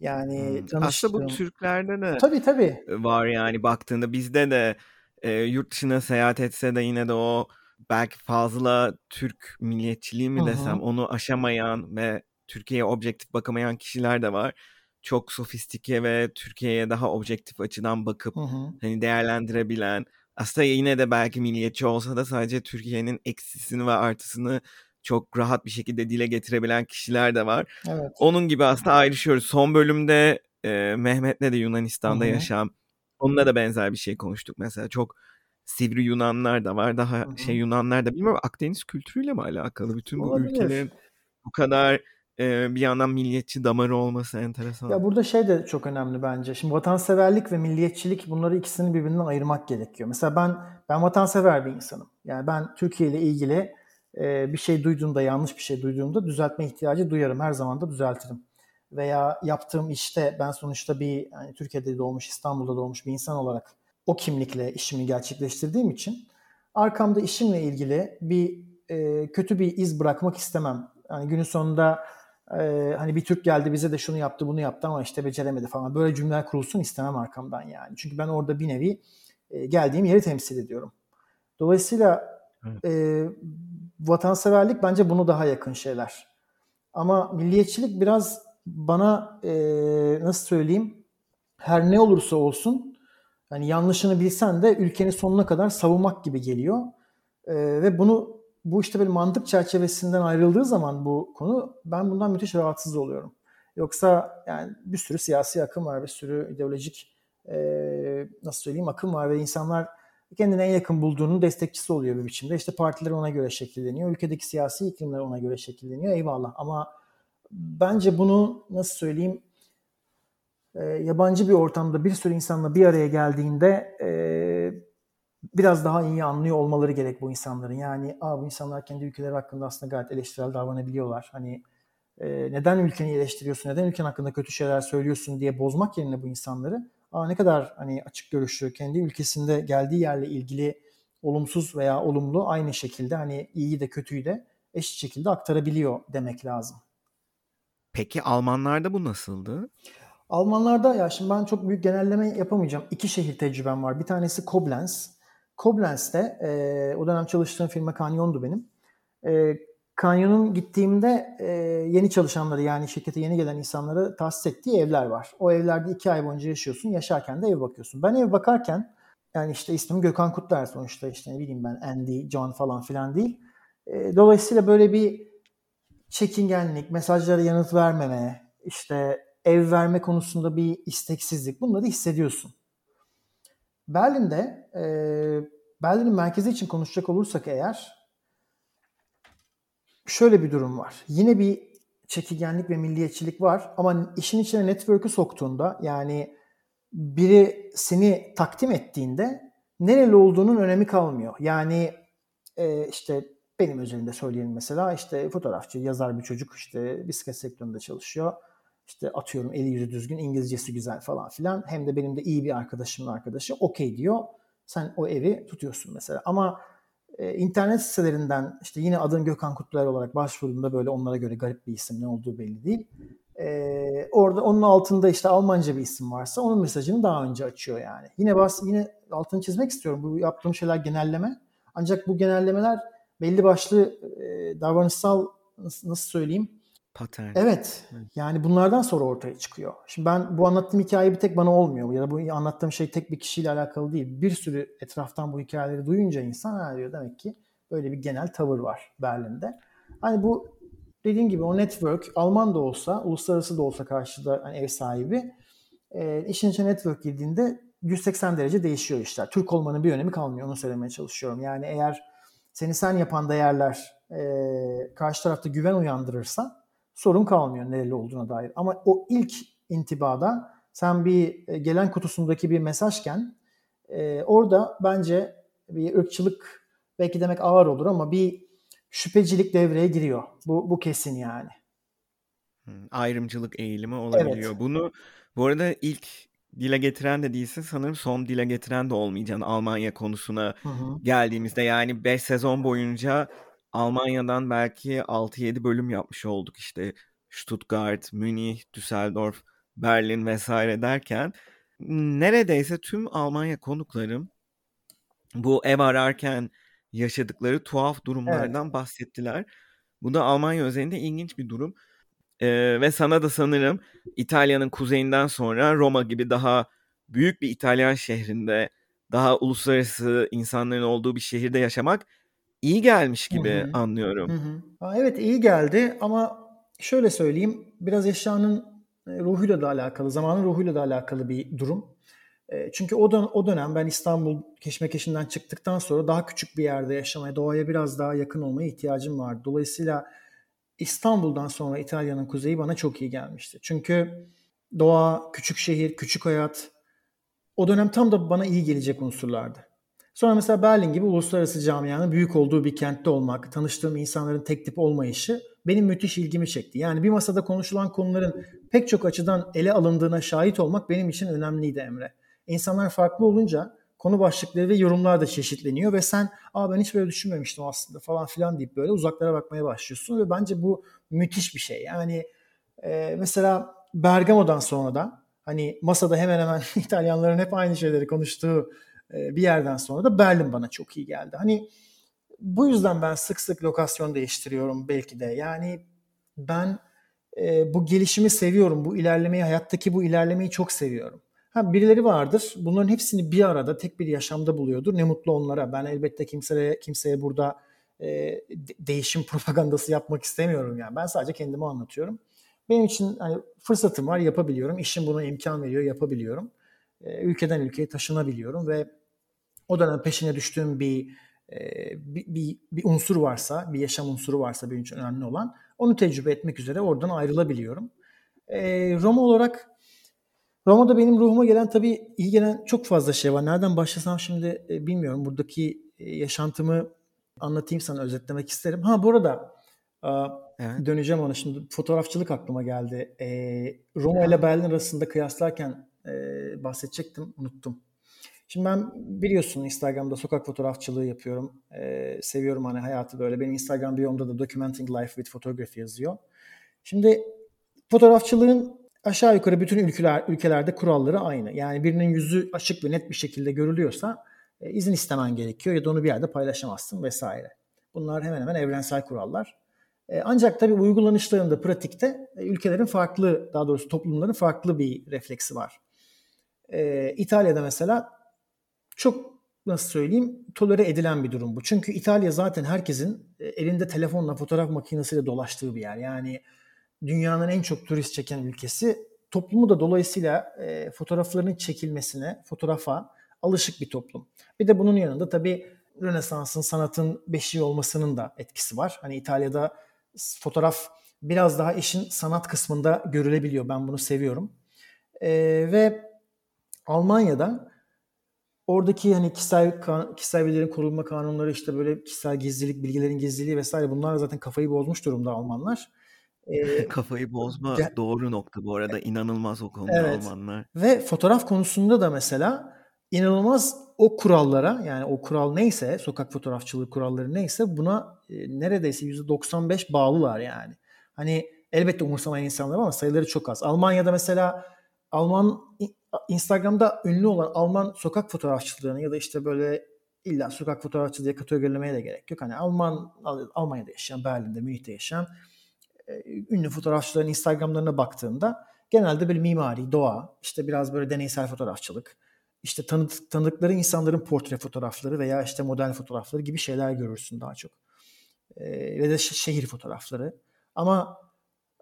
Speaker 1: Yani hmm. Aslında bu Türklerde de
Speaker 2: tabii, tabii.
Speaker 1: var yani baktığında bizde de e, yurt dışına seyahat etse de yine de o belki fazla Türk milliyetçiliği mi desem Hı-hı. onu aşamayan ve Türkiye'ye objektif bakamayan kişiler de var. Çok sofistike ve Türkiye'ye daha objektif açıdan bakıp Hı-hı. hani değerlendirebilen aslında yine de belki milliyetçi olsa da sadece Türkiye'nin eksisini ve artısını çok rahat bir şekilde dile getirebilen kişiler de var. Evet. Onun gibi aslında ayrışıyoruz. Son bölümde e, Mehmet'le de Yunanistan'da Hı-hı. yaşam. Onunla da benzer bir şey konuştuk. Mesela çok sivri Yunanlar da var. Daha Hı-hı. şey Yunanlar da bilmiyorum Akdeniz kültürüyle mi alakalı? Bütün bu Olabilir. ülkelerin bu kadar bir yandan milliyetçi damarı olması enteresan.
Speaker 2: Ya burada şey de çok önemli bence. Şimdi vatanseverlik ve milliyetçilik bunları ikisini birbirinden ayırmak gerekiyor. Mesela ben ben vatansever bir insanım. Yani ben Türkiye ile ilgili bir şey duyduğumda, yanlış bir şey duyduğumda düzeltme ihtiyacı duyarım. Her zaman da düzeltirim. Veya yaptığım işte ben sonuçta bir yani Türkiye'de doğmuş, İstanbul'da doğmuş bir insan olarak o kimlikle işimi gerçekleştirdiğim için arkamda işimle ilgili bir kötü bir iz bırakmak istemem. Yani günün sonunda hani bir Türk geldi bize de şunu yaptı bunu yaptı ama işte beceremedi falan. Böyle cümleler kurulsun istemem arkamdan yani. Çünkü ben orada bir nevi e, geldiğim yeri temsil ediyorum. Dolayısıyla evet. e, vatanseverlik bence bunu daha yakın şeyler. Ama milliyetçilik biraz bana e, nasıl söyleyeyim her ne olursa olsun yani yanlışını bilsen de ülkeni sonuna kadar savunmak gibi geliyor. E, ve bunu bu işte böyle mantık çerçevesinden ayrıldığı zaman bu konu ben bundan müthiş rahatsız oluyorum. Yoksa yani bir sürü siyasi akım var, bir sürü ideolojik e, nasıl söyleyeyim akım var ve insanlar kendine en yakın bulduğunun destekçisi oluyor bir biçimde. İşte partiler ona göre şekilleniyor. Ülkedeki siyasi iklimler ona göre şekilleniyor. Eyvallah ama bence bunu nasıl söyleyeyim e, yabancı bir ortamda bir sürü insanla bir araya geldiğinde e, biraz daha iyi anlıyor olmaları gerek bu insanların. Yani Aa, bu insanlar kendi ülkeleri hakkında aslında gayet eleştirel davranabiliyorlar. Hani e, neden ülkeni eleştiriyorsun, neden ülken hakkında kötü şeyler söylüyorsun diye bozmak yerine bu insanları Aa, ne kadar hani açık görüşlü, kendi ülkesinde geldiği yerle ilgili olumsuz veya olumlu aynı şekilde hani iyiyi de kötüyü de eşit şekilde aktarabiliyor demek lazım.
Speaker 1: Peki Almanlarda bu nasıldı?
Speaker 2: Almanlarda ya şimdi ben çok büyük genelleme yapamayacağım. İki şehir tecrübem var. Bir tanesi Koblenz. Koblenz'te e, o dönem çalıştığım firma Kanyon'du benim. E, Kanyon'un gittiğimde e, yeni çalışanları yani şirkete yeni gelen insanları tahsis ettiği evler var. O evlerde iki ay boyunca yaşıyorsun. Yaşarken de ev bakıyorsun. Ben ev bakarken yani işte ismim Gökhan Kutlar sonuçta işte ne bileyim ben Andy, John falan filan değil. E, dolayısıyla böyle bir çekingenlik, mesajlara yanıt vermeme, işte ev verme konusunda bir isteksizlik bunları hissediyorsun. Berlin'de e, Berlin'in merkezi için konuşacak olursak eğer şöyle bir durum var. Yine bir çekigenlik ve milliyetçilik var ama işin içine network'ü soktuğunda yani biri seni takdim ettiğinde nereli olduğunun önemi kalmıyor. Yani e, işte benim özelinde söyleyelim mesela işte fotoğrafçı, yazar bir çocuk işte bisiklet sektöründe çalışıyor. İşte atıyorum eli yüzü düzgün, İngilizcesi güzel falan filan. Hem de benim de iyi bir arkadaşımın arkadaşı okey diyor. Sen o evi tutuyorsun mesela. Ama e, internet sitelerinden işte yine adın Gökhan Kutluer olarak başvurduğunda böyle onlara göre garip bir isim ne olduğu belli değil. E, orada onun altında işte Almanca bir isim varsa onun mesajını daha önce açıyor yani. Yine bas yine altını çizmek istiyorum. Bu yaptığım şeyler genelleme. Ancak bu genellemeler belli başlı e, davranışsal nasıl söyleyeyim
Speaker 1: Patern.
Speaker 2: Evet. Yani bunlardan sonra ortaya çıkıyor. Şimdi ben bu anlattığım hikaye bir tek bana olmuyor. Ya da bu anlattığım şey tek bir kişiyle alakalı değil. Bir sürü etraftan bu hikayeleri duyunca insan ha diyor demek ki böyle bir genel tavır var Berlin'de. Hani bu dediğim gibi o network Alman da olsa, uluslararası da olsa karşıda hani ev sahibi e, işin içine network girdiğinde 180 derece değişiyor işler. Türk olmanın bir önemi kalmıyor. Onu söylemeye çalışıyorum. Yani eğer seni sen yapan değerler e, karşı tarafta güven uyandırırsa sorun kalmıyor nereli olduğuna dair. Ama o ilk intibada sen bir e, gelen kutusundaki bir mesajken e, orada bence bir ırkçılık belki demek ağır olur ama bir şüphecilik devreye giriyor. Bu, bu kesin yani.
Speaker 1: Ayrımcılık eğilimi olabiliyor. Evet. Bunu bu arada ilk dile getiren de değilsin sanırım son dile getiren de olmayacaksın Almanya konusuna hı hı. geldiğimizde. Yani 5 sezon boyunca Almanya'dan belki 6-7 bölüm yapmış olduk işte Stuttgart, Münih, Düsseldorf, Berlin vesaire derken neredeyse tüm Almanya konuklarım bu ev ararken yaşadıkları tuhaf durumlardan evet. bahsettiler. Bu da Almanya özelinde ilginç bir durum. Ee, ve sana da sanırım İtalya'nın kuzeyinden sonra Roma gibi daha büyük bir İtalyan şehrinde daha uluslararası insanların olduğu bir şehirde yaşamak iyi gelmiş gibi Hı-hı. anlıyorum.
Speaker 2: Hı-hı. Evet iyi geldi ama şöyle söyleyeyim biraz eşyanın e, ruhuyla da alakalı, zamanın ruhuyla da alakalı bir durum. E, çünkü o, dön- o dönem ben İstanbul keşmekeşinden çıktıktan sonra daha küçük bir yerde yaşamaya, doğaya biraz daha yakın olmaya ihtiyacım vardı. Dolayısıyla İstanbul'dan sonra İtalya'nın kuzeyi bana çok iyi gelmişti. Çünkü doğa, küçük şehir, küçük hayat o dönem tam da bana iyi gelecek unsurlardı. Sonra mesela Berlin gibi uluslararası camianın büyük olduğu bir kentte olmak, tanıştığım insanların tek tip olmayışı benim müthiş ilgimi çekti. Yani bir masada konuşulan konuların pek çok açıdan ele alındığına şahit olmak benim için önemliydi Emre. İnsanlar farklı olunca konu başlıkları ve yorumlar da çeşitleniyor ve sen aa ben hiç böyle düşünmemiştim aslında falan filan deyip böyle uzaklara bakmaya başlıyorsun ve bence bu müthiş bir şey. Yani e, mesela Bergamo'dan sonra da hani masada hemen hemen İtalyanların hep aynı şeyleri konuştuğu e, bir yerden sonra da Berlin bana çok iyi geldi. Hani bu yüzden ben sık sık lokasyon değiştiriyorum belki de. Yani ben e, bu gelişimi seviyorum. Bu ilerlemeyi, hayattaki bu ilerlemeyi çok seviyorum. Ha, birileri vardır. Bunların hepsini bir arada tek bir yaşamda buluyordur. Ne mutlu onlara. Ben elbette kimseye kimseye burada e, değişim propagandası yapmak istemiyorum yani. Ben sadece kendimi anlatıyorum. Benim için hani fırsatım var, yapabiliyorum. İşim buna imkan veriyor, yapabiliyorum. E, ülkeden ülkeye taşınabiliyorum ve o dönem peşine düştüğüm bir bir, bir, bir unsur varsa, bir yaşam unsuru varsa benim için önemli olan onu tecrübe etmek üzere oradan ayrılabiliyorum. E, Roma olarak Roma'da benim ruhuma gelen tabii iyi gelen çok fazla şey var. Nereden başlasam şimdi e, bilmiyorum. Buradaki e, yaşantımı anlatayım sana özetlemek isterim. Ha burada evet. döneceğim ona şimdi fotoğrafçılık aklıma geldi. E, Roma ile Berlin arasında kıyaslarken e, bahsedecektim unuttum. Şimdi ben biliyorsun Instagram'da sokak fotoğrafçılığı yapıyorum. Ee, seviyorum hani hayatı böyle. Benim Instagram biyomda da Documenting Life with Photography yazıyor. Şimdi fotoğrafçılığın aşağı yukarı bütün ülkeler, ülkelerde kuralları aynı. Yani birinin yüzü açık ve net bir şekilde görülüyorsa e, izin istemen gerekiyor ya da onu bir yerde paylaşamazsın vesaire. Bunlar hemen hemen evrensel kurallar. E, ancak tabii uygulanışlarında, pratikte e, ülkelerin farklı, daha doğrusu toplumların farklı bir refleksi var. E, İtalya'da mesela çok nasıl söyleyeyim tolere edilen bir durum bu. Çünkü İtalya zaten herkesin e, elinde telefonla fotoğraf makinesiyle dolaştığı bir yer. Yani dünyanın en çok turist çeken ülkesi. Toplumu da dolayısıyla e, fotoğraflarının çekilmesine, fotoğrafa alışık bir toplum. Bir de bunun yanında tabii Rönesans'ın, sanatın beşiği olmasının da etkisi var. Hani İtalya'da fotoğraf biraz daha işin sanat kısmında görülebiliyor. Ben bunu seviyorum. E, ve Almanya'da oradaki hani kişisel kişisel verilerin korunma kanunları işte böyle kişisel gizlilik, bilgilerin gizliliği vesaire bunlar zaten kafayı bozmuş durumda Almanlar.
Speaker 1: Ee, kafayı bozma ge- doğru nokta bu arada inanılmaz o konuda evet. Almanlar.
Speaker 2: Ve fotoğraf konusunda da mesela inanılmaz o kurallara yani o kural neyse sokak fotoğrafçılığı kuralları neyse buna e, neredeyse %95 bağlılar yani. Hani elbette umursamayan insanlar ama sayıları çok az. Almanya'da mesela Alman Instagram'da ünlü olan Alman sokak fotoğrafçılığını ya da işte böyle illa sokak fotoğrafçı diye kategorilemeye de gerek yok. Hani Alman Almanya'da yaşayan, Berlin'de, Münih'te yaşayan e, ünlü fotoğrafçıların Instagram'larına baktığında genelde böyle mimari, doğa, işte biraz böyle deneysel fotoğrafçılık, işte tanıdık, tanıdıkları insanların portre fotoğrafları veya işte model fotoğrafları gibi şeyler görürsün daha çok. E, ve de şehir fotoğrafları. Ama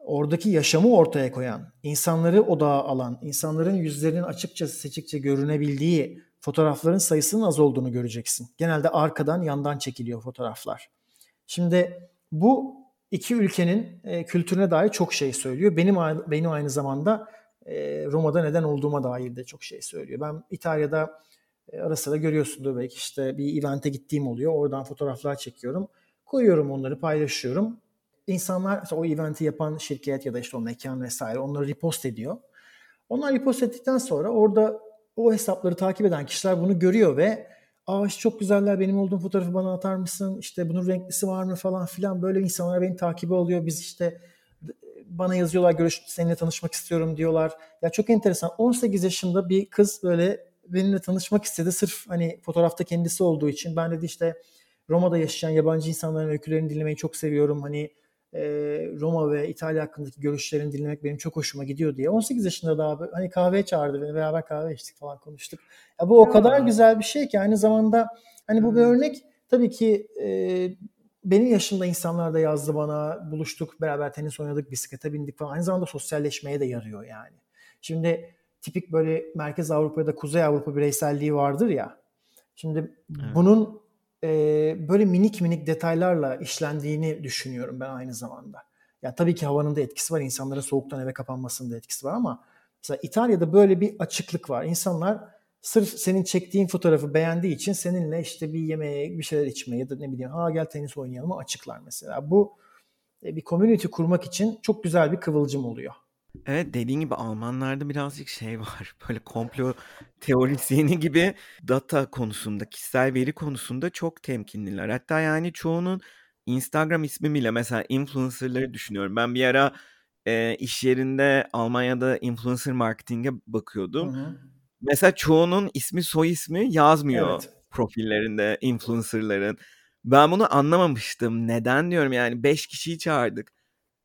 Speaker 2: oradaki yaşamı ortaya koyan, insanları odağa alan, insanların yüzlerinin açıkça seçikçe görünebildiği fotoğrafların sayısının az olduğunu göreceksin. Genelde arkadan yandan çekiliyor fotoğraflar. Şimdi bu iki ülkenin e, kültürüne dair çok şey söylüyor. Benim benim aynı zamanda e, Roma'da neden olduğuma dair de çok şey söylüyor. Ben İtalya'da e, ara sıra görüyorsundur belki işte bir evente gittiğim oluyor. Oradan fotoğraflar çekiyorum. Koyuyorum onları paylaşıyorum insanlar o eventi yapan şirket ya da işte o mekan vesaire onları repost ediyor. Onlar repost ettikten sonra orada o hesapları takip eden kişiler bunu görüyor ve aa işte çok güzeller benim olduğum fotoğrafı bana atar mısın? İşte bunun renklisi var mı falan filan böyle insanlar beni takibi alıyor. Biz işte bana yazıyorlar görüş seninle tanışmak istiyorum diyorlar. Ya çok enteresan 18 yaşında bir kız böyle benimle tanışmak istedi sırf hani fotoğrafta kendisi olduğu için. Ben dedi işte Roma'da yaşayan yabancı insanların öykülerini dinlemeyi çok seviyorum. Hani Roma ve İtalya hakkındaki görüşlerini dinlemek benim çok hoşuma gidiyor diye. 18 yaşında daha hani kahveye çağırdı beni beraber kahve içtik falan konuştuk. Ya bu o kadar güzel bir şey ki aynı zamanda hani bu bir örnek tabii ki e, benim yaşımda insanlar da yazdı bana buluştuk beraber tenis oynadık bisiklete bindik falan aynı zamanda sosyalleşmeye de yarıyor yani. Şimdi tipik böyle Merkez Avrupa ya da Kuzey Avrupa bireyselliği vardır ya. Şimdi evet. bunun e, böyle minik minik detaylarla işlendiğini düşünüyorum ben aynı zamanda. Ya tabii ki havanın da etkisi var. insanların soğuktan eve kapanmasının da etkisi var ama mesela İtalya'da böyle bir açıklık var. İnsanlar sırf senin çektiğin fotoğrafı beğendiği için seninle işte bir yemeğe, bir şeyler içmeye ya da ne bileyim ha gel tenis oynayalım açıklar mesela. Bu bir community kurmak için çok güzel bir kıvılcım oluyor.
Speaker 1: Evet dediğin gibi Almanlarda birazcık şey var. Böyle komplo teorisyeni gibi data konusunda, kişisel veri konusunda çok temkinliler. Hatta yani çoğunun Instagram ismi bile mesela influencerları düşünüyorum. Ben bir ara e, iş yerinde Almanya'da influencer marketing'e bakıyordum. Hı hı. Mesela çoğunun ismi soy ismi yazmıyor evet. profillerinde influencerların. Ben bunu anlamamıştım. Neden diyorum yani 5 kişiyi çağırdık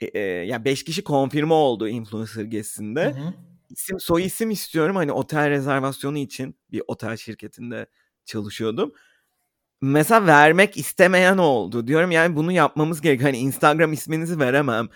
Speaker 1: e, e, yani 5 kişi konfirme oldu influencer gezisinde. Hı hı. İsim soy isim istiyorum hani otel rezervasyonu için bir otel şirketinde çalışıyordum. Mesela vermek istemeyen oldu. Diyorum yani bunu yapmamız gerek. Hani Instagram isminizi veremem.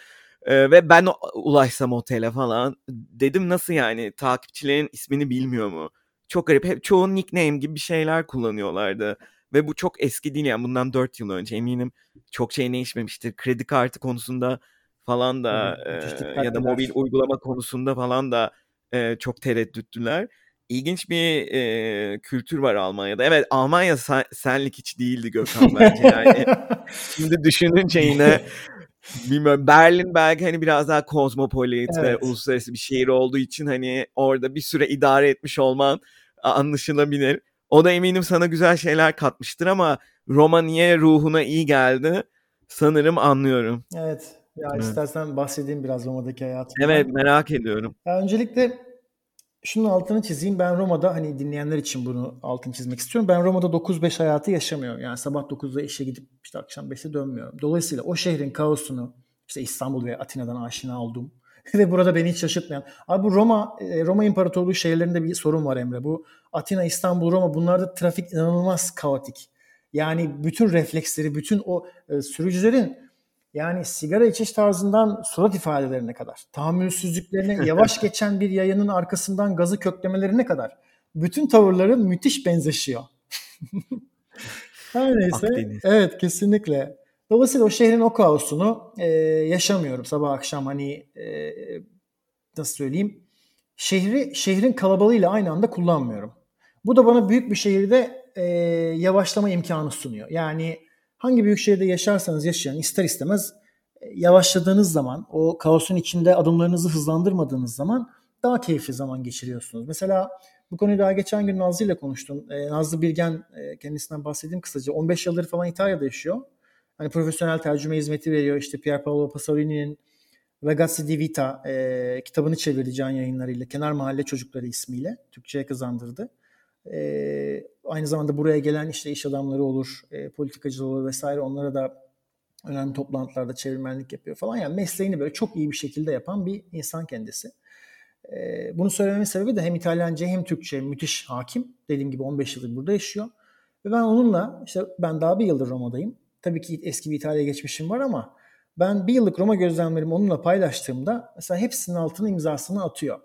Speaker 1: Ee, ve ben ulaşsam otele falan. Dedim nasıl yani takipçilerin ismini bilmiyor mu? Çok garip. Hep çoğu nickname gibi bir şeyler kullanıyorlardı. Ve bu çok eski değil yani bundan 4 yıl önce eminim çok şey değişmemiştir. Kredi kartı konusunda falan da e, ya da mobil uygulama konusunda falan da e, çok tereddütlüler. İlginç bir e, kültür var Almanya'da. Evet Almanya sen, senlik hiç değildi Gökhan bence yani. Şimdi düşününce yine bilmiyorum Berlin belki hani biraz daha kozmopolit evet. ve uluslararası bir şehir olduğu için hani orada bir süre idare etmiş olman anlaşılabilir. O da eminim sana güzel şeyler katmıştır ama Roma niye ruhuna iyi geldi sanırım anlıyorum.
Speaker 2: Evet. Ya evet. istersen bahsedeyim biraz Roma'daki hayatımdan.
Speaker 1: Evet merak ediyorum.
Speaker 2: Ya öncelikle şunun altını çizeyim. Ben Roma'da hani dinleyenler için bunu altını çizmek istiyorum. Ben Roma'da 9-5 hayatı yaşamıyorum. Yani sabah 9'da işe gidip işte akşam 5'te dönmüyorum. Dolayısıyla o şehrin kaosunu işte İstanbul ve Atina'dan aşina oldum. ve burada beni hiç şaşırtmayan. Abi bu Roma e, Roma İmparatorluğu şehirlerinde bir sorun var Emre. Bu Atina, İstanbul, Roma bunlarda trafik inanılmaz kaotik. Yani bütün refleksleri, bütün o e, sürücülerin yani sigara içiş tarzından surat ifadelerine kadar, tahammülsüzlüklerine yavaş geçen bir yayının arkasından gazı köklemelerine kadar bütün tavırları müthiş benzeşiyor. Her neyse. Akdeniz. Evet kesinlikle. Dolayısıyla o şehrin o kaosunu e, yaşamıyorum sabah akşam hani e, nasıl söyleyeyim şehri şehrin kalabalığıyla aynı anda kullanmıyorum. Bu da bana büyük bir şehirde e, yavaşlama imkanı sunuyor. Yani hangi büyük şehirde yaşarsanız yaşayın ister istemez e, yavaşladığınız zaman o kaosun içinde adımlarınızı hızlandırmadığınız zaman daha keyifli zaman geçiriyorsunuz. Mesela bu konuyu daha geçen gün Nazlı ile konuştum. E, Nazlı Bilgen e, kendisinden bahsedeyim kısaca. 15 yıldır falan İtalya'da yaşıyor. Hani profesyonel tercüme hizmeti veriyor. İşte Pier Paolo Pasolini'nin Ragazzi di Vita e, kitabını çevirdi can yayınlarıyla. Kenar Mahalle Çocukları ismiyle. Türkçe'ye kazandırdı. E, aynı zamanda buraya gelen işte iş adamları olur, e, politikacılar olur vesaire onlara da önemli toplantılarda çevirmenlik yapıyor falan. Yani mesleğini böyle çok iyi bir şekilde yapan bir insan kendisi. E, bunu söylememin sebebi de hem İtalyanca hem Türkçe müthiş hakim. Dediğim gibi 15 yıldır burada yaşıyor. Ve ben onunla işte ben daha bir yıldır Roma'dayım. Tabii ki eski bir İtalya geçmişim var ama ben bir yıllık Roma gözlemlerimi onunla paylaştığımda mesela hepsinin altına imzasını atıyor.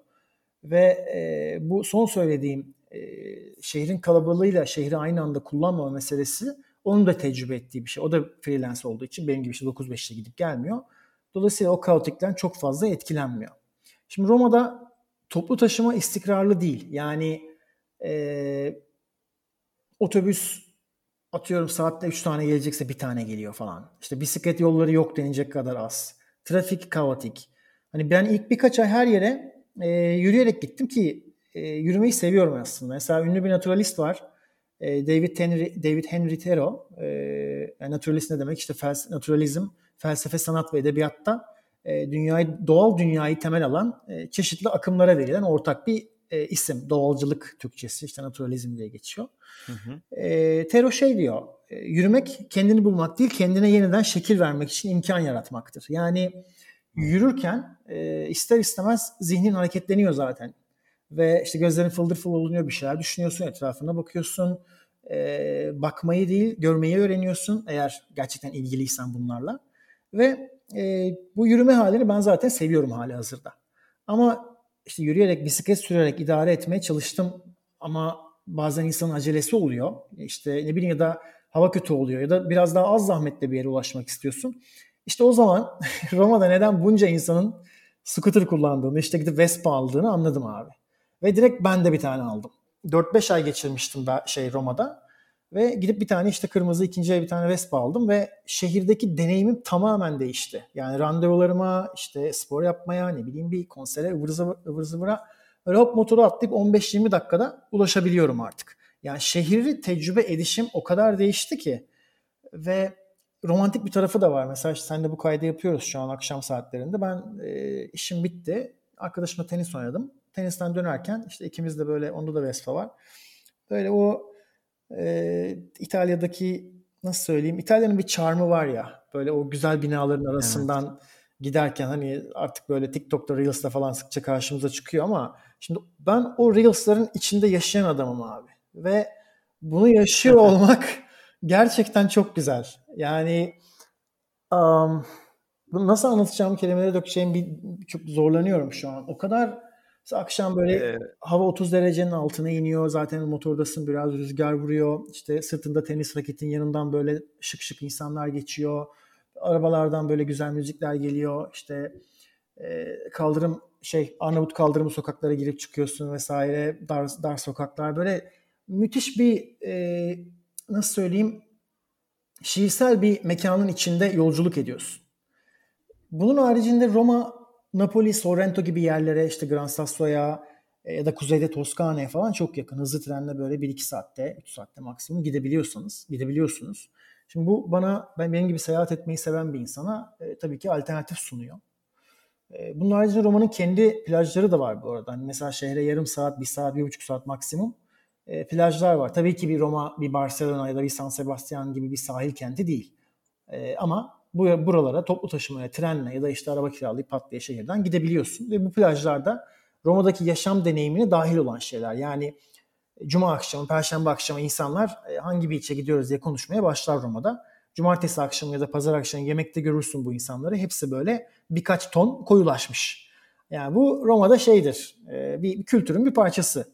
Speaker 2: Ve e, bu son söylediğim e, şehrin kalabalığıyla şehri aynı anda kullanmama meselesi onun da tecrübe ettiği bir şey. O da freelance olduğu için benim gibi işte 9-5'te gidip gelmiyor. Dolayısıyla o kaotikten çok fazla etkilenmiyor. Şimdi Roma'da toplu taşıma istikrarlı değil. Yani e, otobüs atıyorum saatte 3 tane gelecekse bir tane geliyor falan. İşte bisiklet yolları yok denecek kadar az. Trafik kaotik. Hani ben ilk birkaç ay her yere e, yürüyerek gittim ki e, yürümeyi seviyorum aslında. Mesela ünlü bir naturalist var. E, David Henry David Henry Thoreau. E, naturalist ne demek? İşte fels naturalizm, felsefe, sanat ve edebiyatta e, dünyayı doğal dünyayı temel alan e, çeşitli akımlara verilen ortak bir e, isim. Doğalcılık Türkçesi işte naturalizm diye geçiyor. Hı hı. E, Tero şey diyor, e, yürümek kendini bulmak değil, kendine yeniden şekil vermek için imkan yaratmaktır. Yani yürürken e, ister istemez zihnin hareketleniyor zaten. Ve işte gözlerin fıldır fıl olunuyor bir şeyler düşünüyorsun, etrafına bakıyorsun. E, bakmayı değil, görmeyi öğreniyorsun eğer gerçekten ilgiliysen bunlarla. Ve e, bu yürüme halini ben zaten seviyorum hali hazırda. Ama işte yürüyerek, bisiklet sürerek idare etmeye çalıştım. Ama bazen insanın acelesi oluyor. İşte ne bileyim ya da hava kötü oluyor ya da biraz daha az zahmetle bir yere ulaşmak istiyorsun. İşte o zaman Roma'da neden bunca insanın scooter kullandığını, işte gidip Vespa aldığını anladım abi. Ve direkt ben de bir tane aldım. 4-5 ay geçirmiştim ben şey Roma'da. Ve gidip bir tane işte kırmızı ikinci bir tane Vespa aldım ve şehirdeki deneyimim tamamen değişti. Yani randevularıma, işte spor yapmaya, ne bileyim bir konsere ıvır zıvır, ıvır zıvıra Öyle hop motoru atlayıp 15-20 dakikada ulaşabiliyorum artık. Yani şehri tecrübe edişim o kadar değişti ki ve romantik bir tarafı da var. Mesela işte sen de bu kaydı yapıyoruz şu an akşam saatlerinde. Ben e, işim bitti. Arkadaşımla tenis oynadım. Tenisten dönerken işte ikimiz de böyle onda da Vespa var. Böyle o e, İtalya'daki nasıl söyleyeyim İtalya'nın bir charmı var ya böyle o güzel binaların arasından evet. giderken hani artık böyle TikTok'ta Reels'ta falan sıkça karşımıza çıkıyor ama Şimdi ben o Reels'ların içinde yaşayan adamım abi. Ve bunu yaşıyor olmak gerçekten çok güzel. Yani um, bunu nasıl anlatacağım kelimelere dökeceğim bir çok zorlanıyorum şu an. O kadar akşam böyle ee, hava 30 derecenin altına iniyor. Zaten motordasın biraz rüzgar vuruyor. İşte sırtında tenis raketin yanından böyle şık şık insanlar geçiyor. Arabalardan böyle güzel müzikler geliyor. İşte e, kaldırım şey Arnavut kaldırımı sokaklara girip çıkıyorsun vesaire dar, dar sokaklar böyle müthiş bir e, nasıl söyleyeyim şiirsel bir mekanın içinde yolculuk ediyorsun. Bunun haricinde Roma, Napoli, Sorrento gibi yerlere işte Gran Sasso'ya e, ya da kuzeyde Toskana'ya falan çok yakın. Hızlı trenle böyle 1-2 saatte, 3 saatte maksimum gidebiliyorsanız, gidebiliyorsunuz. Şimdi bu bana ben benim gibi seyahat etmeyi seven bir insana e, tabii ki alternatif sunuyor. E, bunun haricinde romanın kendi plajları da var bu arada. Hani mesela şehre yarım saat, bir saat, bir buçuk saat maksimum e, plajlar var. Tabii ki bir Roma, bir Barcelona ya da bir San Sebastian gibi bir sahil kenti değil. E, ama bu buralara toplu taşımaya, trenle ya da işte araba kiralayıp pat şehirden gidebiliyorsun. Ve bu plajlarda Roma'daki yaşam deneyimine dahil olan şeyler. Yani Cuma akşamı, Perşembe akşamı insanlar e, hangi bir içe gidiyoruz diye konuşmaya başlar Roma'da. Cumartesi akşamı ya da pazar akşamı yemekte görürsün bu insanları. Hepsi böyle birkaç ton koyulaşmış. Yani bu Roma'da şeydir, e, bir kültürün bir parçası.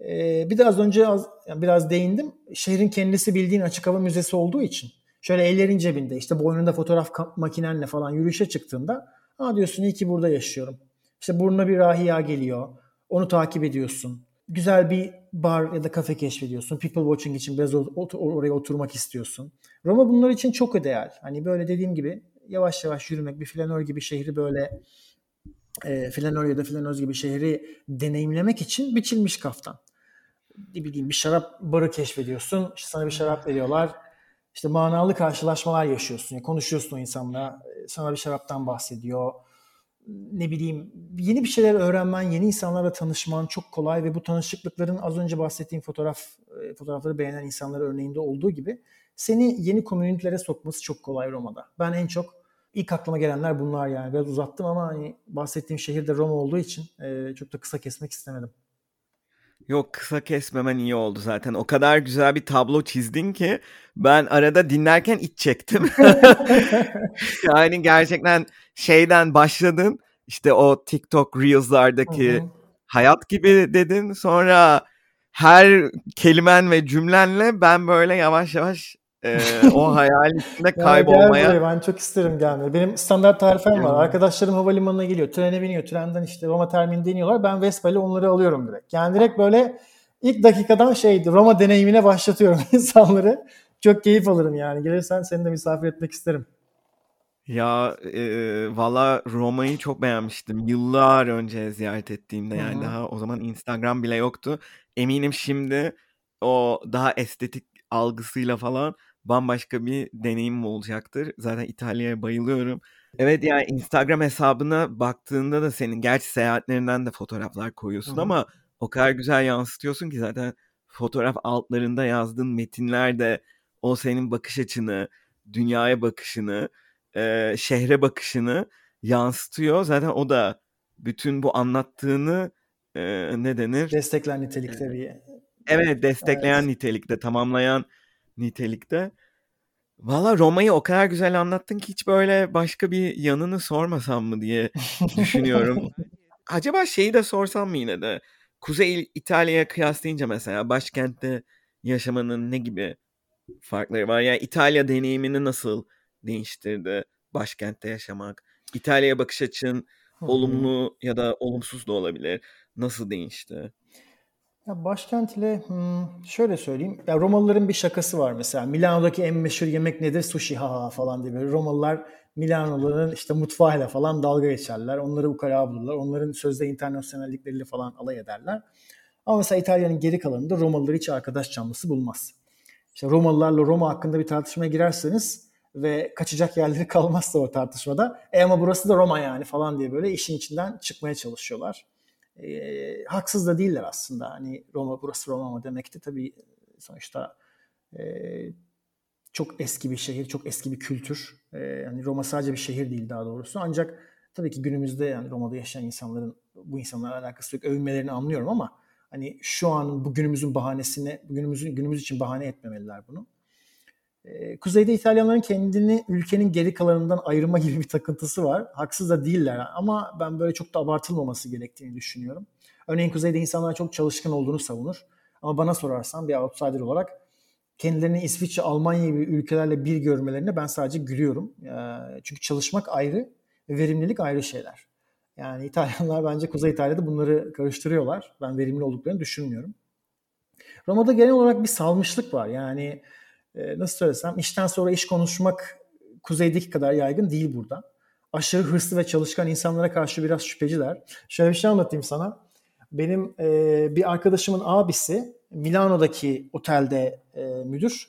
Speaker 2: E, bir de az önce biraz değindim. Şehrin kendisi bildiğin açık hava müzesi olduğu için şöyle ellerin cebinde işte boynunda fotoğraf makinenle falan yürüyüşe çıktığında ha diyorsun iyi ki burada yaşıyorum. İşte burnuna bir rahiya geliyor. Onu takip ediyorsun güzel bir bar ya da kafe keşfediyorsun. People watching için biraz oraya oturmak istiyorsun. Roma bunlar için çok ideal. Hani böyle dediğim gibi yavaş yavaş yürümek, bir flanör gibi şehri böyle e, flanör ya da flanöz gibi şehri deneyimlemek için biçilmiş kaftan. Ne bileyim bir şarap barı keşfediyorsun. İşte sana bir şarap veriyorlar. İşte manalı karşılaşmalar yaşıyorsun. Yani konuşuyorsun o insanla. Sana bir şaraptan bahsediyor ne bileyim yeni bir şeyler öğrenmen, yeni insanlarla tanışman çok kolay ve bu tanışıklıkların az önce bahsettiğim fotoğraf e, fotoğrafları beğenen insanlar örneğinde olduğu gibi seni yeni komünitelere sokması çok kolay Roma'da. Ben en çok ilk aklıma gelenler bunlar yani. Biraz uzattım ama hani bahsettiğim şehir de Roma olduğu için e, çok da kısa kesmek istemedim.
Speaker 1: Yok kısa kesmemen iyi oldu zaten. O kadar güzel bir tablo çizdin ki ben arada dinlerken iç çektim. yani gerçekten şeyden başladın işte o TikTok Reels'lardaki hayat gibi dedin. Sonra her kelimen ve cümlenle ben böyle yavaş yavaş e, o hayal içinde kaybolmaya.
Speaker 2: Ya ben çok isterim gelmeyi. Benim standart tarifem var. Arkadaşlarım havalimanına geliyor. Trene biniyor. Trenden işte Roma termininde iniyorlar. Ben Vespa ile onları alıyorum direkt. Yani direkt böyle ilk dakikadan şeydi Roma deneyimine başlatıyorum insanları. Çok keyif alırım yani. Gelirsen seni de misafir etmek isterim.
Speaker 1: Ya e, valla Roma'yı çok beğenmiştim. Yıllar önce ziyaret ettiğimde yani Hı-hı. daha o zaman Instagram bile yoktu. Eminim şimdi o daha estetik algısıyla falan bambaşka bir deneyim olacaktır. Zaten İtalya'ya bayılıyorum. Evet yani Instagram hesabına baktığında da senin gerçi seyahatlerinden de fotoğraflar koyuyorsun Hı-hı. ama o kadar güzel yansıtıyorsun ki zaten fotoğraf altlarında yazdığın metinler de o senin bakış açını, dünyaya bakışını, e, şehre bakışını yansıtıyor. Zaten o da bütün bu anlattığını e, ne denir?
Speaker 2: Destekler nitelikte bir.
Speaker 1: Evet destekleyen evet. nitelikte, tamamlayan nitelikte. Valla Roma'yı o kadar güzel anlattın ki hiç böyle başka bir yanını sormasam mı diye düşünüyorum. Acaba şeyi de sorsam mı yine de? Kuzey İtalya'ya kıyaslayınca mesela başkentte yaşamanın ne gibi farkları var? Yani İtalya deneyimini nasıl değiştirdi başkentte yaşamak? İtalya'ya bakış açın olumlu ya da olumsuz da olabilir. Nasıl değişti?
Speaker 2: Ya başkent ile hmm, şöyle söyleyeyim. Ya Romalıların bir şakası var mesela. Milano'daki en meşhur yemek nedir? Sushi ha ha falan diye böyle. Romalılar Milano'ların işte mutfağıyla falan dalga geçerler. Onları ukala bulurlar. Onların sözde internasyonellikleriyle falan alay ederler. Ama mesela İtalya'nın geri kalanında Romalılar hiç arkadaş canlısı bulmaz. İşte Romalılarla Roma hakkında bir tartışmaya girerseniz ve kaçacak yerleri kalmazsa o tartışmada e ama burası da Roma yani falan diye böyle işin içinden çıkmaya çalışıyorlar. E, haksız da değiller aslında. Hani Roma burası Roma mı demekti tabii sonuçta e, çok eski bir şehir, çok eski bir kültür. E, yani Roma sadece bir şehir değil daha doğrusu. Ancak tabii ki günümüzde yani Roma'da yaşayan insanların bu insanlarla alakası yok. Övünmelerini anlıyorum ama hani şu an bu günümüzün bahanesine, günümüzün günümüz için bahane etmemeliler bunu. Kuzeyde İtalyanların kendini ülkenin geri kalanından ayırma gibi bir takıntısı var. Haksız da değiller ama ben böyle çok da abartılmaması gerektiğini düşünüyorum. Örneğin Kuzeyde insanlar çok çalışkan olduğunu savunur. Ama bana sorarsan bir outsider olarak kendilerini İsviçre, Almanya gibi ülkelerle bir görmelerine ben sadece gülüyorum. Çünkü çalışmak ayrı ve verimlilik ayrı şeyler. Yani İtalyanlar bence Kuzey İtalya'da bunları karıştırıyorlar. Ben verimli olduklarını düşünmüyorum. Roma'da genel olarak bir salmışlık var. Yani e, nasıl söylesem işten sonra iş konuşmak kuzeydeki kadar yaygın değil burada. Aşırı hırslı ve çalışkan insanlara karşı biraz şüpheciler. Şöyle bir şey anlatayım sana. Benim e, bir arkadaşımın abisi Milano'daki otelde e, müdür.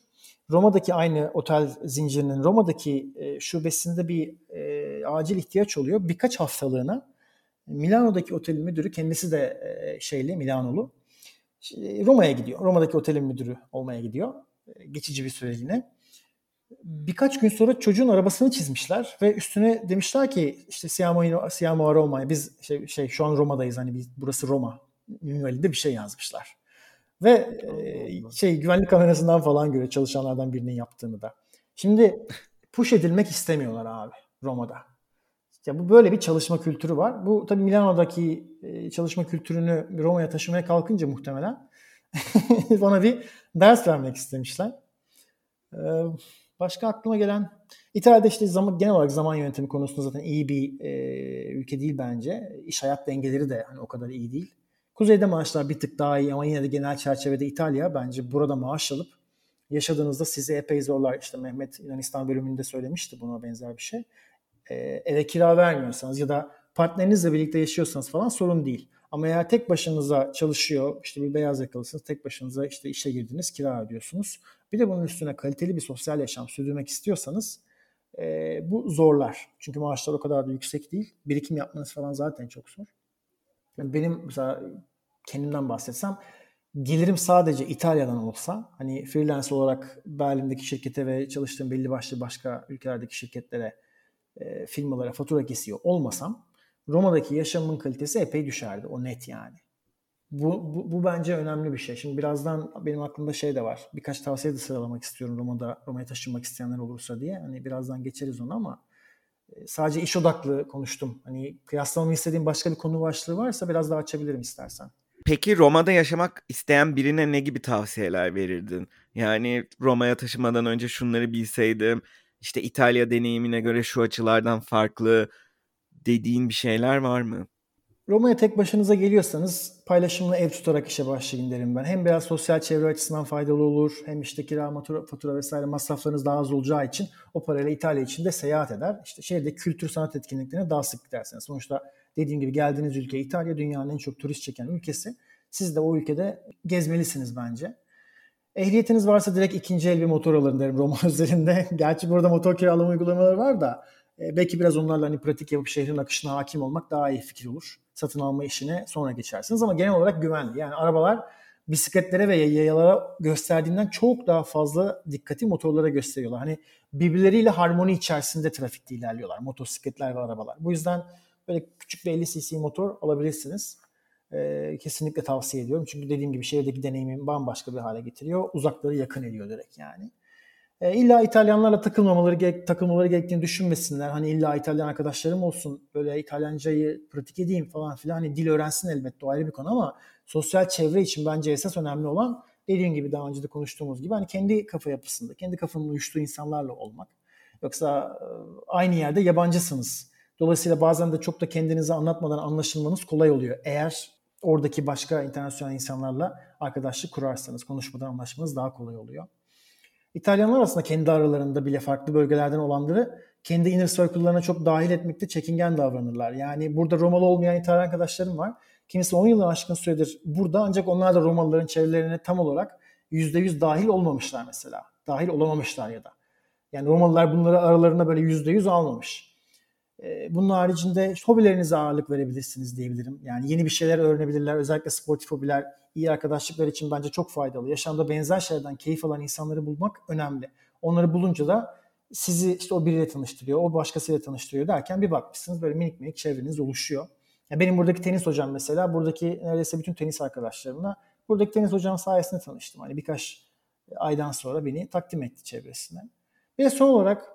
Speaker 2: Roma'daki aynı otel zincirinin Roma'daki e, şubesinde bir e, acil ihtiyaç oluyor. Birkaç haftalığına Milano'daki otelin müdürü kendisi de e, şeyli Milanolu. Roma'ya gidiyor. Roma'daki otelin müdürü olmaya gidiyor. Geçici bir süreliğine. Birkaç gün sonra çocuğun arabasını çizmişler ve üstüne demişler ki işte Siamo, Siamo Roma biz şey, şey şu an Roma'dayız hani biz, burası Roma minvalinde bir şey yazmışlar. Ve e, şey güvenlik kamerasından falan göre çalışanlardan birinin yaptığını da. Şimdi push edilmek istemiyorlar abi Roma'da. Ya bu böyle bir çalışma kültürü var. Bu tabii Milano'daki e, çalışma kültürünü Roma'ya taşımaya kalkınca muhtemelen bana bir ders vermek istemişler. E, başka aklıma gelen İtalya'da işte zaman, genel olarak zaman yönetimi konusunda zaten iyi bir e, ülke değil bence. İş hayat dengeleri de hani o kadar iyi değil. Kuzeyde maaşlar bir tık daha iyi ama yine de genel çerçevede İtalya bence burada maaş alıp yaşadığınızda sizi epey zorlar. İşte Mehmet Yunanistan bölümünde söylemişti buna benzer bir şey. Ee, eve kira vermiyorsanız ya da partnerinizle birlikte yaşıyorsanız falan sorun değil. Ama eğer tek başınıza çalışıyor, işte bir beyaz yakalısınız, tek başınıza işte işe girdiniz, kira ödüyorsunuz. Bir de bunun üstüne kaliteli bir sosyal yaşam sürdürmek istiyorsanız e, bu zorlar. Çünkü maaşlar o kadar da yüksek değil. Birikim yapmanız falan zaten çok zor. Yani benim mesela kendimden bahsetsem gelirim sadece İtalya'dan olsa hani freelance olarak Berlin'deki şirkete ve çalıştığım belli başlı başka ülkelerdeki şirketlere e, firmalara fatura kesiyor olmasam Roma'daki yaşamın kalitesi epey düşerdi. O net yani. Bu, bu, bu bence önemli bir şey. Şimdi birazdan benim aklımda şey de var. Birkaç tavsiye de sıralamak istiyorum Roma'da Roma'ya taşınmak isteyenler olursa diye. Hani birazdan geçeriz onu ama e, sadece iş odaklı konuştum. Hani kıyaslamamı istediğim başka bir konu başlığı varsa biraz daha açabilirim istersen.
Speaker 1: Peki Roma'da yaşamak isteyen birine ne gibi tavsiyeler verirdin? Yani Roma'ya taşımadan önce şunları bilseydim, işte İtalya deneyimine göre şu açılardan farklı dediğin bir şeyler var mı?
Speaker 2: Roma'ya tek başınıza geliyorsanız paylaşımlı ev tutarak işe başlayın derim ben. Hem biraz sosyal çevre açısından faydalı olur hem işte kira, fatura, fatura vesaire masraflarınız daha az olacağı için o parayla İtalya içinde seyahat eder. İşte şehirde kültür sanat etkinliklerine daha sık gidersiniz. Sonuçta dediğim gibi geldiğiniz ülke İtalya dünyanın en çok turist çeken ülkesi. Siz de o ülkede gezmelisiniz bence. Ehliyetiniz varsa direkt ikinci el bir motor alın derim Roma üzerinde. Gerçi burada motor kiralama uygulamaları var da e, belki biraz onlarla hani pratik yapıp şehrin akışına hakim olmak daha iyi fikir olur. Satın alma işine sonra geçersiniz ama genel olarak güvenli. Yani arabalar bisikletlere ve yayalara gösterdiğinden çok daha fazla dikkati motorlara gösteriyorlar. Hani birbirleriyle harmoni içerisinde trafikte ilerliyorlar motosikletler ve arabalar. Bu yüzden böyle küçük bir 50 cc motor alabilirsiniz. Ee, kesinlikle tavsiye ediyorum. Çünkü dediğim gibi şehirdeki deneyimi bambaşka bir hale getiriyor. Uzakları yakın ediyor direkt yani. E, illa İtalyanlarla takılmamaları takılmaları gerektiğini düşünmesinler. Hani illa İtalyan arkadaşlarım olsun. Böyle İtalyancayı pratik edeyim falan filan. Hani dil öğrensin elbette o ayrı bir konu ama sosyal çevre için bence esas önemli olan dediğim gibi daha önce de konuştuğumuz gibi hani kendi kafa yapısında, kendi kafanın uyuştuğu insanlarla olmak. Yoksa e, aynı yerde yabancısınız. Dolayısıyla bazen de çok da kendinizi anlatmadan anlaşılmanız kolay oluyor. Eğer oradaki başka internasyonel insanlarla arkadaşlık kurarsanız, konuşmadan anlaşmanız daha kolay oluyor. İtalyanlar aslında kendi aralarında bile farklı bölgelerden olanları kendi inner circle'larına çok dahil etmekte çekingen davranırlar. Yani burada Romalı olmayan İtalyan arkadaşlarım var. Kimisi 10 yılın aşkın süredir burada ancak onlar da Romalıların çevrelerine tam olarak %100 dahil olmamışlar mesela. Dahil olamamışlar ya da. Yani Romalılar bunları aralarına böyle %100 almamış. Ee, bunun haricinde hobilerinize ağırlık verebilirsiniz diyebilirim. Yani yeni bir şeyler öğrenebilirler. Özellikle sportif hobiler iyi arkadaşlıklar için bence çok faydalı. Yaşamda benzer şeylerden keyif alan insanları bulmak önemli. Onları bulunca da sizi işte o biriyle tanıştırıyor, o başkasıyla tanıştırıyor derken bir bakmışsınız böyle minik minik çevreniz oluşuyor. Ya benim buradaki tenis hocam mesela, buradaki neredeyse bütün tenis arkadaşlarımla buradaki tenis hocam sayesinde tanıştım. Hani birkaç aydan sonra beni takdim etti çevresine. Ve son olarak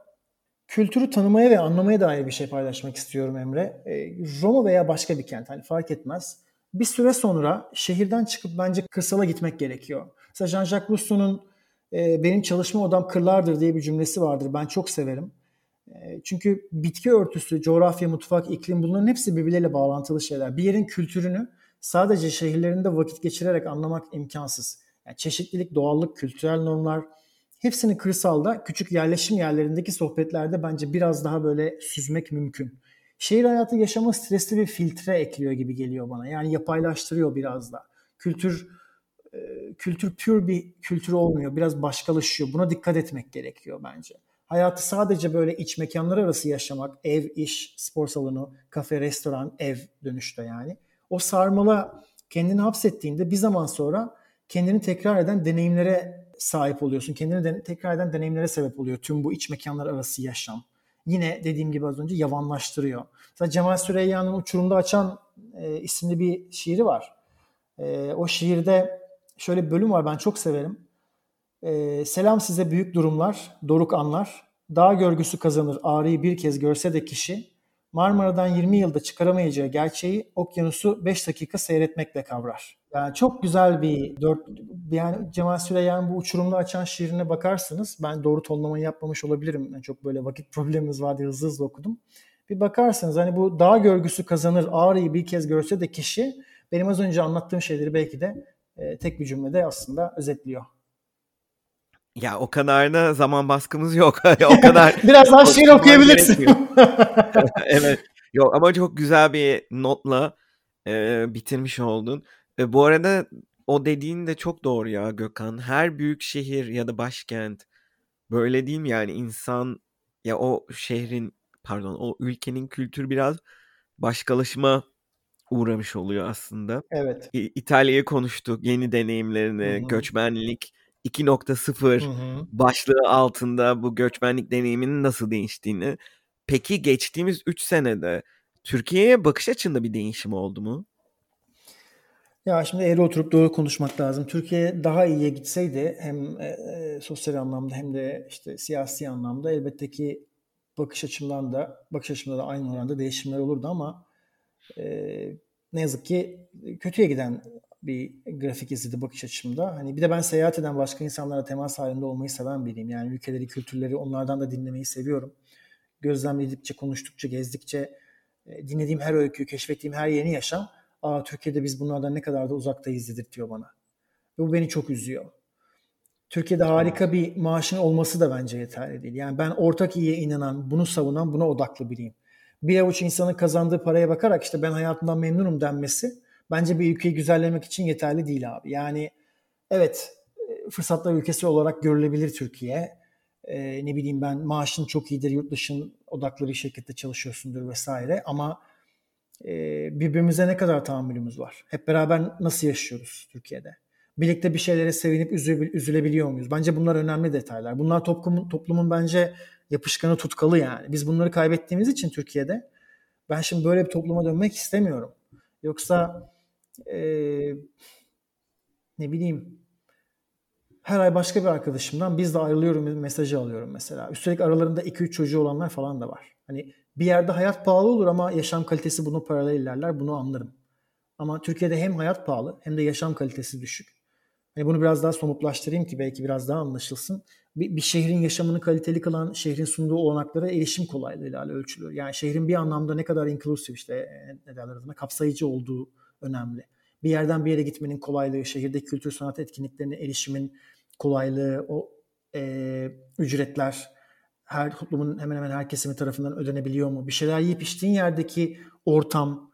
Speaker 2: kültürü tanımaya ve anlamaya dair bir şey paylaşmak istiyorum Emre. Roma veya başka bir kent hani fark etmez bir süre sonra şehirden çıkıp bence kırsala gitmek gerekiyor. Mesela Jean-Jacques Rousseau'nun e, benim çalışma odam kırlardır diye bir cümlesi vardır. Ben çok severim. E, çünkü bitki örtüsü, coğrafya, mutfak, iklim bunların hepsi birbirleriyle bağlantılı şeyler. Bir yerin kültürünü sadece şehirlerinde vakit geçirerek anlamak imkansız. Yani çeşitlilik, doğallık, kültürel normlar hepsini kırsalda küçük yerleşim yerlerindeki sohbetlerde bence biraz daha böyle süzmek mümkün. Şehir hayatı yaşama stresli bir filtre ekliyor gibi geliyor bana. Yani yapaylaştırıyor biraz da. Kültür e, kültür pür bir kültür olmuyor. Biraz başkalaşıyor. Buna dikkat etmek gerekiyor bence. Hayatı sadece böyle iç mekanlar arası yaşamak, ev, iş, spor salonu, kafe, restoran, ev dönüşte yani. O sarmala kendini hapsettiğinde bir zaman sonra kendini tekrar eden deneyimlere sahip oluyorsun. Kendini de, tekrar eden deneyimlere sebep oluyor tüm bu iç mekanlar arası yaşam. Yine dediğim gibi az önce yavanlaştırıyor. Mesela Cemal Süreyya'nın Uçurumda Açan e, isimli bir şiiri var. E, o şiirde şöyle bir bölüm var ben çok severim. E, Selam size büyük durumlar, doruk anlar. Dağ görgüsü kazanır ağrıyı bir kez görse de kişi Marmara'dan 20 yılda çıkaramayacağı gerçeği okyanusu 5 dakika seyretmekle kavrar. Yani çok güzel bir dört yani Cemal Süreyya'nın bu uçurumda açan şiirine bakarsınız. Ben doğru tonlamayı yapmamış olabilirim. Yani çok böyle vakit problemimiz vardı hızlı hızlı okudum. Bir bakarsınız hani bu dağ görgüsü kazanır ağrıyı bir kez görse de kişi benim az önce anlattığım şeyleri belki de e, tek bir cümlede aslında özetliyor.
Speaker 1: Ya o kadar da zaman baskımız yok. o kadar.
Speaker 2: Biraz daha şiir okuyabilirsin.
Speaker 1: evet. Yok ama çok güzel bir notla e, bitirmiş oldun. E, bu arada o dediğin de çok doğru ya Gökhan. Her büyük şehir ya da başkent böyle değil mi yani insan ya o şehrin pardon o ülkenin kültürü biraz başkalaşma uğramış oluyor aslında.
Speaker 2: Evet.
Speaker 1: İtalya'yı konuştuk, yeni deneyimlerini, Hı-hı. göçmenlik 2.0 başlığı altında bu göçmenlik deneyiminin nasıl değiştiğini. Peki geçtiğimiz 3 senede Türkiye'ye bakış açında bir değişim oldu mu?
Speaker 2: Ya şimdi eğri oturup doğru konuşmak lazım. Türkiye daha iyiye gitseydi hem e, e, sosyal anlamda hem de işte siyasi anlamda elbette ki bakış açımdan da bakış açımda da aynı oranda değişimler olurdu ama e, ne yazık ki kötüye giden bir grafik izledi bakış açımda. Hani bir de ben seyahat eden başka insanlara temas halinde olmayı seven biriyim. Yani ülkeleri, kültürleri onlardan da dinlemeyi seviyorum. Gözlemledikçe, konuştukça, gezdikçe e, dinlediğim her öyküyü, keşfettiğim her yeni yaşam Aa Türkiye'de biz bunlardan ne kadar da uzaktayız dedirtiyor bana. Ve bu beni çok üzüyor. Türkiye'de harika bir maaşın olması da bence yeterli değil. Yani ben ortak iyiye inanan, bunu savunan, buna odaklı biriyim. Bir avuç insanın kazandığı paraya bakarak işte ben hayatımdan memnunum denmesi bence bir ülkeyi güzellemek için yeterli değil abi. Yani evet e, fırsatlar ülkesi olarak görülebilir Türkiye. Ee, ne bileyim ben maaşın çok iyidir, yurt dışın odaklı bir şirkette çalışıyorsundur vesaire ama e, birbirimize ne kadar tahammülümüz var? Hep beraber nasıl yaşıyoruz Türkiye'de? Birlikte bir şeylere sevinip üzülebiliyor muyuz? Bence bunlar önemli detaylar. Bunlar toplumun, toplumun bence yapışkanı tutkalı yani. Biz bunları kaybettiğimiz için Türkiye'de ben şimdi böyle bir topluma dönmek istemiyorum. Yoksa e, ne bileyim her ay başka bir arkadaşımdan biz de ayrılıyorum mesajı alıyorum mesela. Üstelik aralarında 2-3 çocuğu olanlar falan da var. Hani bir yerde hayat pahalı olur ama yaşam kalitesi bunu paralel ilerler bunu anlarım. Ama Türkiye'de hem hayat pahalı hem de yaşam kalitesi düşük. Hani bunu biraz daha somutlaştırayım ki belki biraz daha anlaşılsın. Bir, bir şehrin yaşamını kaliteli kılan şehrin sunduğu olanaklara erişim kolaylığıyla ölçülür. Yani şehrin bir anlamda ne kadar inclusive işte e, ne derler adına kapsayıcı olduğu önemli. Bir yerden bir yere gitmenin kolaylığı, şehirdeki kültür sanat etkinliklerine erişimin kolaylığı, o e, ücretler her toplumun hemen hemen her kesimi tarafından ödenebiliyor mu? Bir şeyler yiyip içtiğin yerdeki ortam.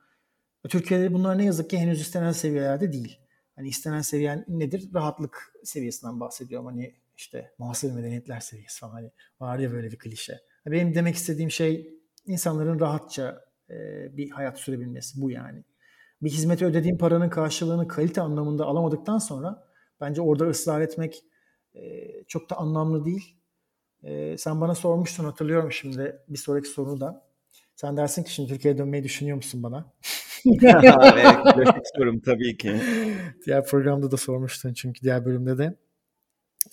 Speaker 2: Türkiye'de bunlar ne yazık ki henüz istenen seviyelerde değil. Hani istenen seviyen nedir? Rahatlık seviyesinden bahsediyorum. Hani işte muhasebe medeniyetler seviyesi falan. Hani var ya böyle bir klişe. Benim demek istediğim şey insanların rahatça e, bir hayat sürebilmesi bu yani bir hizmete ödediğin paranın karşılığını kalite anlamında alamadıktan sonra bence orada ısrar etmek e, çok da anlamlı değil. E, sen bana sormuştun hatırlıyorum şimdi bir sonraki soru da. Sen dersin ki şimdi Türkiye'ye dönmeyi düşünüyor musun bana?
Speaker 1: evet, sorum tabii ki.
Speaker 2: Diğer programda da sormuştun çünkü diğer bölümde de.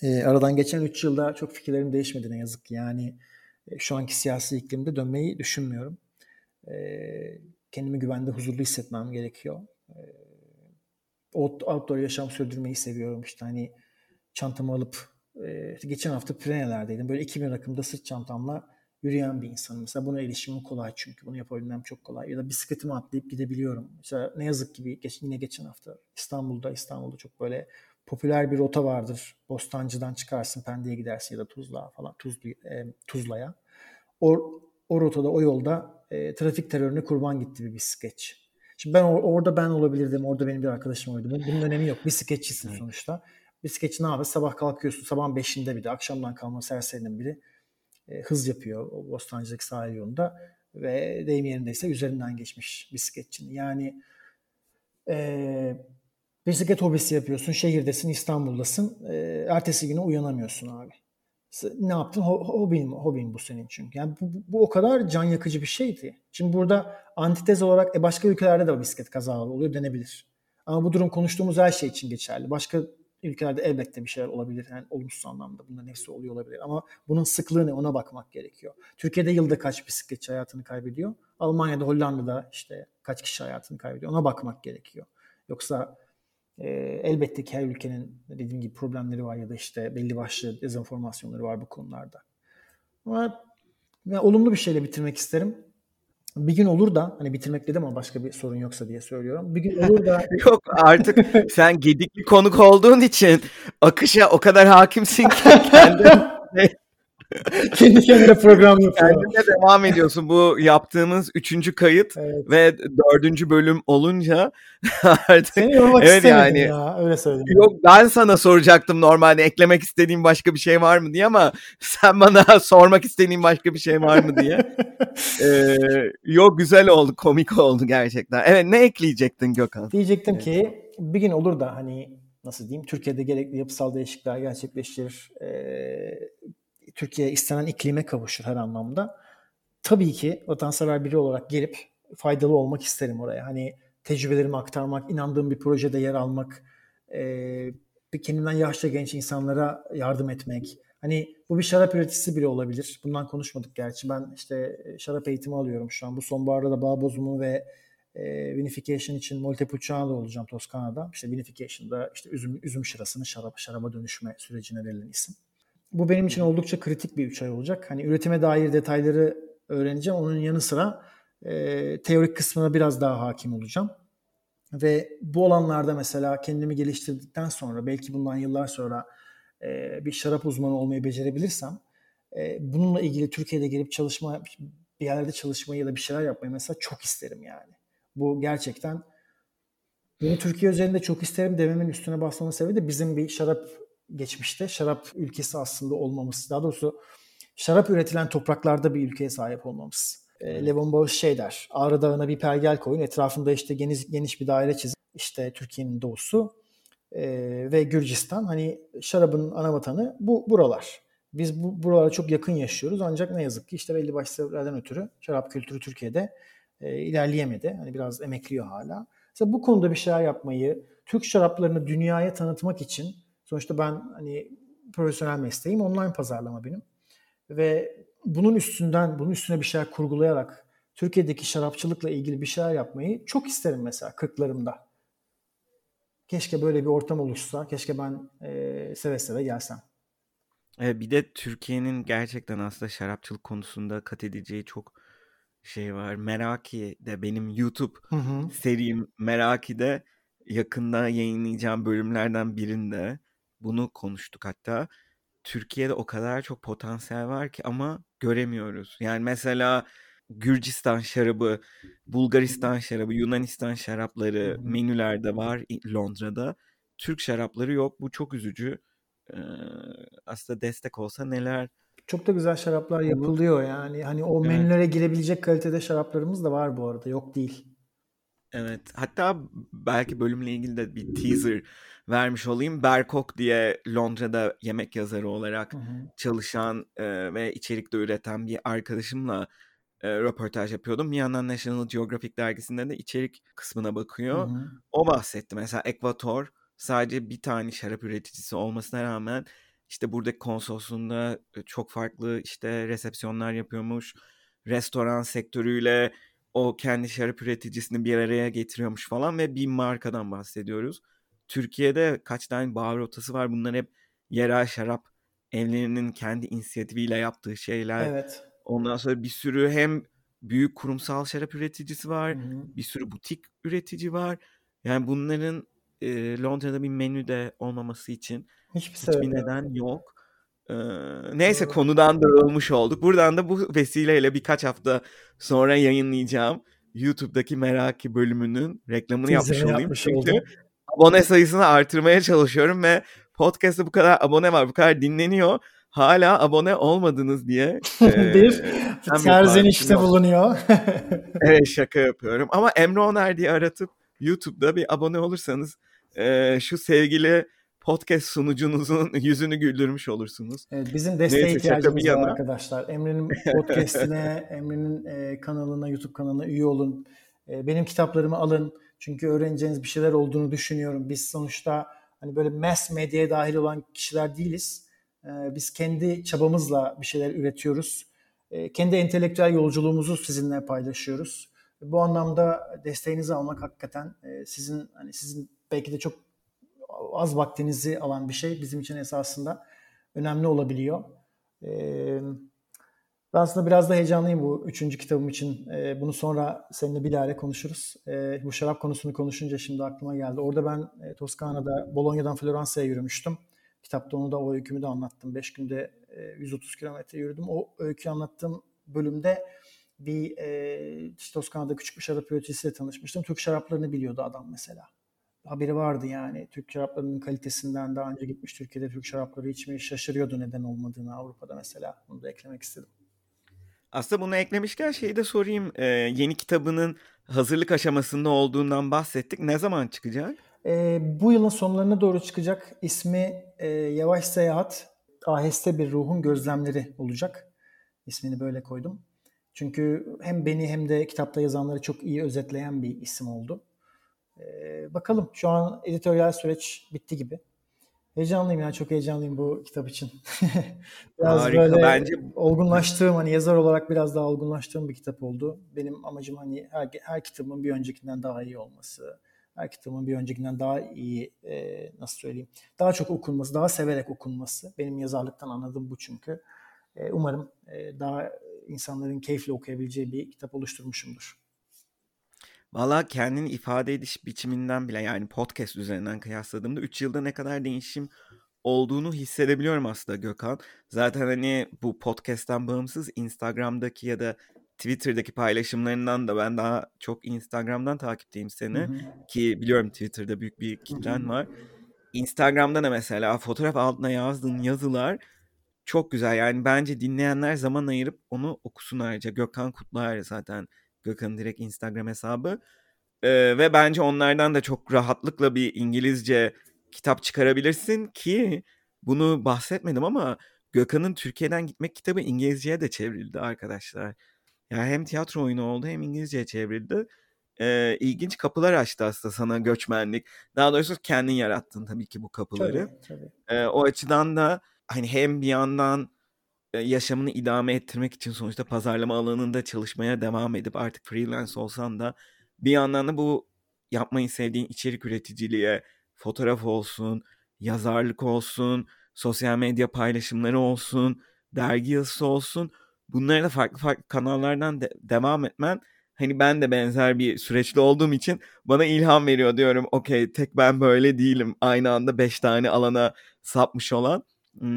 Speaker 2: E, aradan geçen 3 yılda çok fikirlerim değişmedi ne yazık ki. Yani e, şu anki siyasi iklimde dönmeyi düşünmüyorum. E, kendimi güvende, huzurlu hissetmem gerekiyor. E, outdoor yaşam sürdürmeyi seviyorum. İşte hani çantamı alıp e, geçen hafta Pireneler'deydim. Böyle 2000 rakımda sırt çantamla yürüyen bir insanım. Mesela buna erişimim kolay çünkü bunu yapabilmem çok kolay. Ya da bisikletimi atlayıp gidebiliyorum. Mesela ne yazık ki geç, yine geçen hafta İstanbul'da İstanbul'da çok böyle popüler bir rota vardır. Bostancı'dan çıkarsın Pendik'e gidersin ya da Tuzla falan Tuzlu, e, Tuzla'ya. O, o rotada o yolda e, trafik terörüne kurban gitti bir bisikletçi. Şimdi ben or- orada ben olabilirdim. Orada benim bir arkadaşım oydu. Bunun önemi yok. Bisikletçisin sonuçta. Bisikletçi ne yapıyor? Sabah kalkıyorsun. Sabahın beşinde bir de akşamdan kalma serserinin biri e, hız yapıyor o Bostancı'daki sahil yolunda ve deyim yerindeyse üzerinden geçmiş bisikletçinin. Yani e, bisiklet hobisi yapıyorsun, şehirdesin, İstanbul'dasın. E, ertesi güne uyanamıyorsun abi. Ne yaptın? Hobin, hobin bu senin çünkü. Yani bu, bu o kadar can yakıcı bir şeydi. Şimdi burada antitez olarak e, başka ülkelerde de bisiklet kazaları oluyor denebilir. Ama bu durum konuştuğumuz her şey için geçerli. Başka ülkelerde elbette bir şeyler olabilir. Yani olumsuz anlamda bunların hepsi oluyor olabilir. Ama bunun sıklığı ne ona bakmak gerekiyor. Türkiye'de yılda kaç bisikletçi hayatını kaybediyor? Almanya'da, Hollanda'da işte kaç kişi hayatını kaybediyor? Ona bakmak gerekiyor. Yoksa e, elbette ki her ülkenin dediğim gibi problemleri var ya da işte belli başlı dezenformasyonları var bu konularda. Ama yani olumlu bir şeyle bitirmek isterim bir gün olur da hani bitirmek dedim ama başka bir sorun yoksa diye söylüyorum. Bir gün olur da
Speaker 1: yok artık sen gedikli konuk olduğun için akışa o kadar hakimsin ki kendin
Speaker 2: Kendi kendine program yapıyor.
Speaker 1: Kendine devam ediyorsun. Bu yaptığımız üçüncü kayıt evet. ve dördüncü bölüm olunca
Speaker 2: artık Seni yormak evet yani ya öyle söyledim.
Speaker 1: Yok ben sana soracaktım normalde eklemek istediğin başka bir şey var mı diye ama sen bana sormak istediğin başka bir şey var mı diye. ee, yok güzel oldu komik oldu gerçekten. Evet ne ekleyecektin Gökhan?
Speaker 2: Diyecektim evet. ki bir gün olur da hani nasıl diyeyim Türkiye'de gerekli yapısal değişiklikler gerçekleştirir. Ee, Türkiye istenen iklime kavuşur her anlamda. Tabii ki vatansever biri olarak gelip faydalı olmak isterim oraya. Hani tecrübelerimi aktarmak, inandığım bir projede yer almak, e, kendimden yaşça genç insanlara yardım etmek. Hani bu bir şarap üreticisi bile olabilir. Bundan konuşmadık gerçi. Ben işte şarap eğitimi alıyorum şu an. Bu sonbaharda da bağ bozumu ve e, vinification için Montepulciano'da olacağım Toskana'da. İşte vinification'da işte üzüm, üzüm şırasını şarap, şaraba dönüşme sürecine verilen isim. Bu benim için oldukça kritik bir 3 ay olacak. Hani üretime dair detayları öğreneceğim. Onun yanı sıra e, teorik kısmına biraz daha hakim olacağım. Ve bu alanlarda mesela kendimi geliştirdikten sonra belki bundan yıllar sonra e, bir şarap uzmanı olmayı becerebilirsem e, bununla ilgili Türkiye'de gelip çalışma bir yerde çalışmayı ya da bir şeyler yapmayı mesela çok isterim yani. Bu gerçekten bunu Türkiye üzerinde çok isterim dememin üstüne basmamın sebebi de bizim bir şarap geçmişte şarap ülkesi aslında olmamız. Daha doğrusu şarap üretilen topraklarda bir ülkeye sahip olmamız. E, Levon Bağış şey der. Ağrı Dağı'na bir pergel koyun. Etrafında işte geniş, geniş bir daire çizin. İşte Türkiye'nin doğusu e, ve Gürcistan. Hani şarabın ana vatanı bu buralar. Biz bu buralara çok yakın yaşıyoruz. Ancak ne yazık ki işte belli başlı sebeplerden ötürü şarap kültürü Türkiye'de e, ilerleyemedi. Hani biraz emekliyor hala. Mesela bu konuda bir şeyler yapmayı, Türk şaraplarını dünyaya tanıtmak için Sonuçta ben hani profesyonel mesleğim online pazarlama benim. Ve bunun üstünden, bunun üstüne bir şeyler kurgulayarak Türkiye'deki şarapçılıkla ilgili bir şeyler yapmayı çok isterim mesela kırklarımda. Keşke böyle bir ortam oluşsa, keşke ben e, seve seve gelsem.
Speaker 1: E, bir de Türkiye'nin gerçekten aslında şarapçılık konusunda kat edeceği çok şey var. Meraki de benim YouTube hı hı. serim Meraki'de yakında yayınlayacağım bölümlerden birinde bunu konuştuk hatta. Türkiye'de o kadar çok potansiyel var ki ama göremiyoruz. Yani mesela Gürcistan şarabı, Bulgaristan şarabı, Yunanistan şarapları menülerde var Londra'da. Türk şarapları yok. Bu çok üzücü. Ee, aslında destek olsa neler
Speaker 2: çok da güzel şaraplar yapılıyor yani. Hani o evet. menülere girebilecek kalitede şaraplarımız da var bu arada. Yok değil.
Speaker 1: Evet. Hatta belki bölümle ilgili de bir teaser vermiş olayım. Berkok diye Londra'da yemek yazarı olarak hı hı. çalışan e, ve içerik de üreten bir arkadaşımla e, röportaj yapıyordum. Bir yandan National Geographic dergisinde de içerik kısmına bakıyor. Hı hı. O bahsetti. Mesela Ekvator sadece bir tane şarap üreticisi olmasına rağmen işte buradaki konsolosluğunda çok farklı işte resepsiyonlar yapıyormuş. Restoran sektörüyle o kendi şarap üreticisini bir araya getiriyormuş falan ve bir markadan bahsediyoruz. Türkiye'de kaç tane bar rotası var. Bunlar hep yerel şarap evlerinin kendi inisiyatifiyle yaptığı şeyler.
Speaker 2: Evet.
Speaker 1: Ondan sonra bir sürü hem büyük kurumsal şarap üreticisi var. Hı-hı. Bir sürü butik üretici var. Yani bunların e, Londra'da bir menüde olmaması için hiçbir, hiçbir neden yok. Ee, neyse Doğru. konudan dağılmış olduk. Buradan da bu vesileyle birkaç hafta sonra yayınlayacağım YouTube'daki Meraki bölümünün reklamını Tezini yapmış olayım. Yapmış Çünkü oldum. Abone sayısını artırmaya çalışıyorum ve podcast'ta bu kadar abone var, bu kadar dinleniyor. Hala abone olmadınız diye.
Speaker 2: E, bir serzenişte bulunuyor.
Speaker 1: evet şaka yapıyorum. Ama Emre Oner diye aratıp YouTube'da bir abone olursanız e, şu sevgili podcast sunucunuzun yüzünü güldürmüş olursunuz.
Speaker 2: Evet, bizim desteğe Neyse, ihtiyacımız var yana. arkadaşlar. Emre'nin podcastine, Emre'nin e, kanalına, YouTube kanalına üye olun. E, benim kitaplarımı alın. Çünkü öğreneceğiniz bir şeyler olduğunu düşünüyorum. Biz sonuçta hani böyle mass medyaya dahil olan kişiler değiliz. E, biz kendi çabamızla bir şeyler üretiyoruz. E, kendi entelektüel yolculuğumuzu sizinle paylaşıyoruz. Bu anlamda desteğinizi almak hakikaten e, sizin hani sizin belki de çok az vaktinizi alan bir şey bizim için esasında önemli olabiliyor. Ee, ben aslında biraz da heyecanlıyım bu üçüncü kitabım için. Ee, bunu sonra seninle bilahare konuşuruz. Ee, bu şarap konusunu konuşunca şimdi aklıma geldi. Orada ben e, Toskana'da Bologna'dan Floransa'ya yürümüştüm. Kitapta onu da o öykümü de anlattım. Beş günde e, 130 kilometre yürüdüm. O öyküyü anlattığım bölümde bir e, işte Toskana'da küçük bir şarap üreticisiyle tanışmıştım. Türk şaraplarını biliyordu adam mesela haberi vardı yani. Türk şaraplarının kalitesinden daha önce gitmiş Türkiye'de Türk şarapları içmeyi şaşırıyordu neden olmadığını Avrupa'da mesela. Bunu da eklemek istedim.
Speaker 1: Aslında bunu eklemişken şeyi de sorayım. Ee, yeni kitabının hazırlık aşamasında olduğundan bahsettik. Ne zaman çıkacak?
Speaker 2: Ee, bu yılın sonlarına doğru çıkacak. İsmi e, Yavaş Seyahat, Aheste Bir Ruhun Gözlemleri olacak. İsmini böyle koydum. Çünkü hem beni hem de kitapta yazanları çok iyi özetleyen bir isim oldu. Ee, bakalım şu an editoryal süreç bitti gibi. Heyecanlıyım ya çok heyecanlıyım bu kitap için. biraz Harika, böyle bence olgunlaştığım hani yazar olarak biraz daha olgunlaştığım bir kitap oldu. Benim amacım hani her, her kitabımın bir öncekinden daha iyi olması. Her kitabımın bir öncekinden daha iyi e, nasıl söyleyeyim daha çok okunması, daha severek okunması. Benim yazarlıktan anladığım bu çünkü. E, umarım e, daha insanların keyifle okuyabileceği bir kitap oluşturmuşumdur.
Speaker 1: Valla kendini ifade ediş biçiminden bile yani podcast üzerinden kıyasladığımda 3 yılda ne kadar değişim olduğunu hissedebiliyorum aslında Gökhan. Zaten hani bu podcast'ten bağımsız Instagram'daki ya da Twitter'daki paylaşımlarından da ben daha çok Instagram'dan takipteyim seni. Hı hı. Ki biliyorum Twitter'da büyük bir kitlen var. Instagram'da da mesela fotoğraf altına yazdığın yazılar çok güzel. Yani bence dinleyenler zaman ayırıp onu okusun ayrıca. Gökhan Kutluer zaten Gökhan'ın direkt Instagram hesabı. Ee, ve bence onlardan da çok rahatlıkla bir İngilizce kitap çıkarabilirsin ki bunu bahsetmedim ama Gökhan'ın Türkiye'den gitmek kitabı İngilizceye de çevrildi arkadaşlar. Yani hem tiyatro oyunu oldu hem İngilizceye çevrildi. Ee, ilginç kapılar açtı aslında sana göçmenlik. Daha doğrusu kendin yarattın tabii ki bu kapıları. Tabii, tabii. Ee, o açıdan da hani hem bir yandan yaşamını idame ettirmek için sonuçta pazarlama alanında çalışmaya devam edip artık freelance olsan da bir yandan da bu yapmayı sevdiğin içerik üreticiliğe fotoğraf olsun, yazarlık olsun, sosyal medya paylaşımları olsun, dergi yazısı olsun bunları da farklı farklı kanallardan de- devam etmen hani ben de benzer bir süreçte olduğum için bana ilham veriyor diyorum. Okey tek ben böyle değilim. Aynı anda 5 tane alana sapmış olan.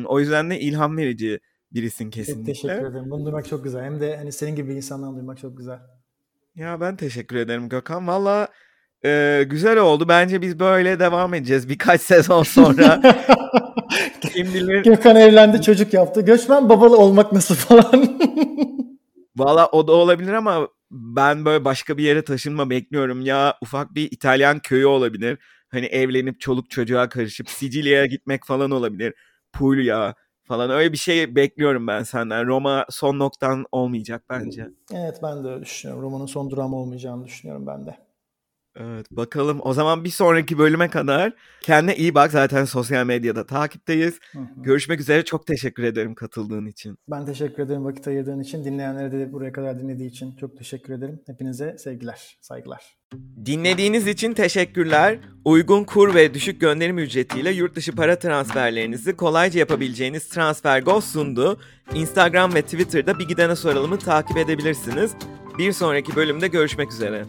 Speaker 1: O yüzden de ilham verici birisin kesinlikle.
Speaker 2: Çok teşekkür ederim. Bunu duymak çok güzel. Hem de hani senin gibi insandan duymak çok güzel.
Speaker 1: Ya ben teşekkür ederim Gökhan. Valla e, güzel oldu. Bence biz böyle devam edeceğiz birkaç sezon sonra.
Speaker 2: Kim bilir. Gökhan evlendi çocuk yaptı. Göçmen babalı olmak nasıl falan.
Speaker 1: Valla o da olabilir ama ben böyle başka bir yere taşınma bekliyorum. Ya ufak bir İtalyan köyü olabilir. Hani evlenip çoluk çocuğa karışıp Sicilya'ya gitmek falan olabilir. Puglia falan öyle bir şey bekliyorum ben senden. Roma son noktan olmayacak bence.
Speaker 2: Evet ben de öyle düşünüyorum. Roma'nın son durağım olmayacağını düşünüyorum ben de.
Speaker 1: Evet bakalım o zaman bir sonraki bölüme kadar kendine iyi bak zaten sosyal medyada takipteyiz. Hı hı. Görüşmek üzere çok teşekkür ederim katıldığın için.
Speaker 2: Ben teşekkür ederim vakit ayırdığın için. Dinleyenlere de buraya kadar dinlediği için çok teşekkür ederim. Hepinize sevgiler, saygılar.
Speaker 1: Dinlediğiniz için teşekkürler. Uygun kur ve düşük gönderim ücretiyle yurt dışı para transferlerinizi kolayca yapabileceğiniz TransferGo sundu. Instagram ve Twitter'da Bir Gidene Soralım'ı takip edebilirsiniz. Bir sonraki bölümde görüşmek üzere.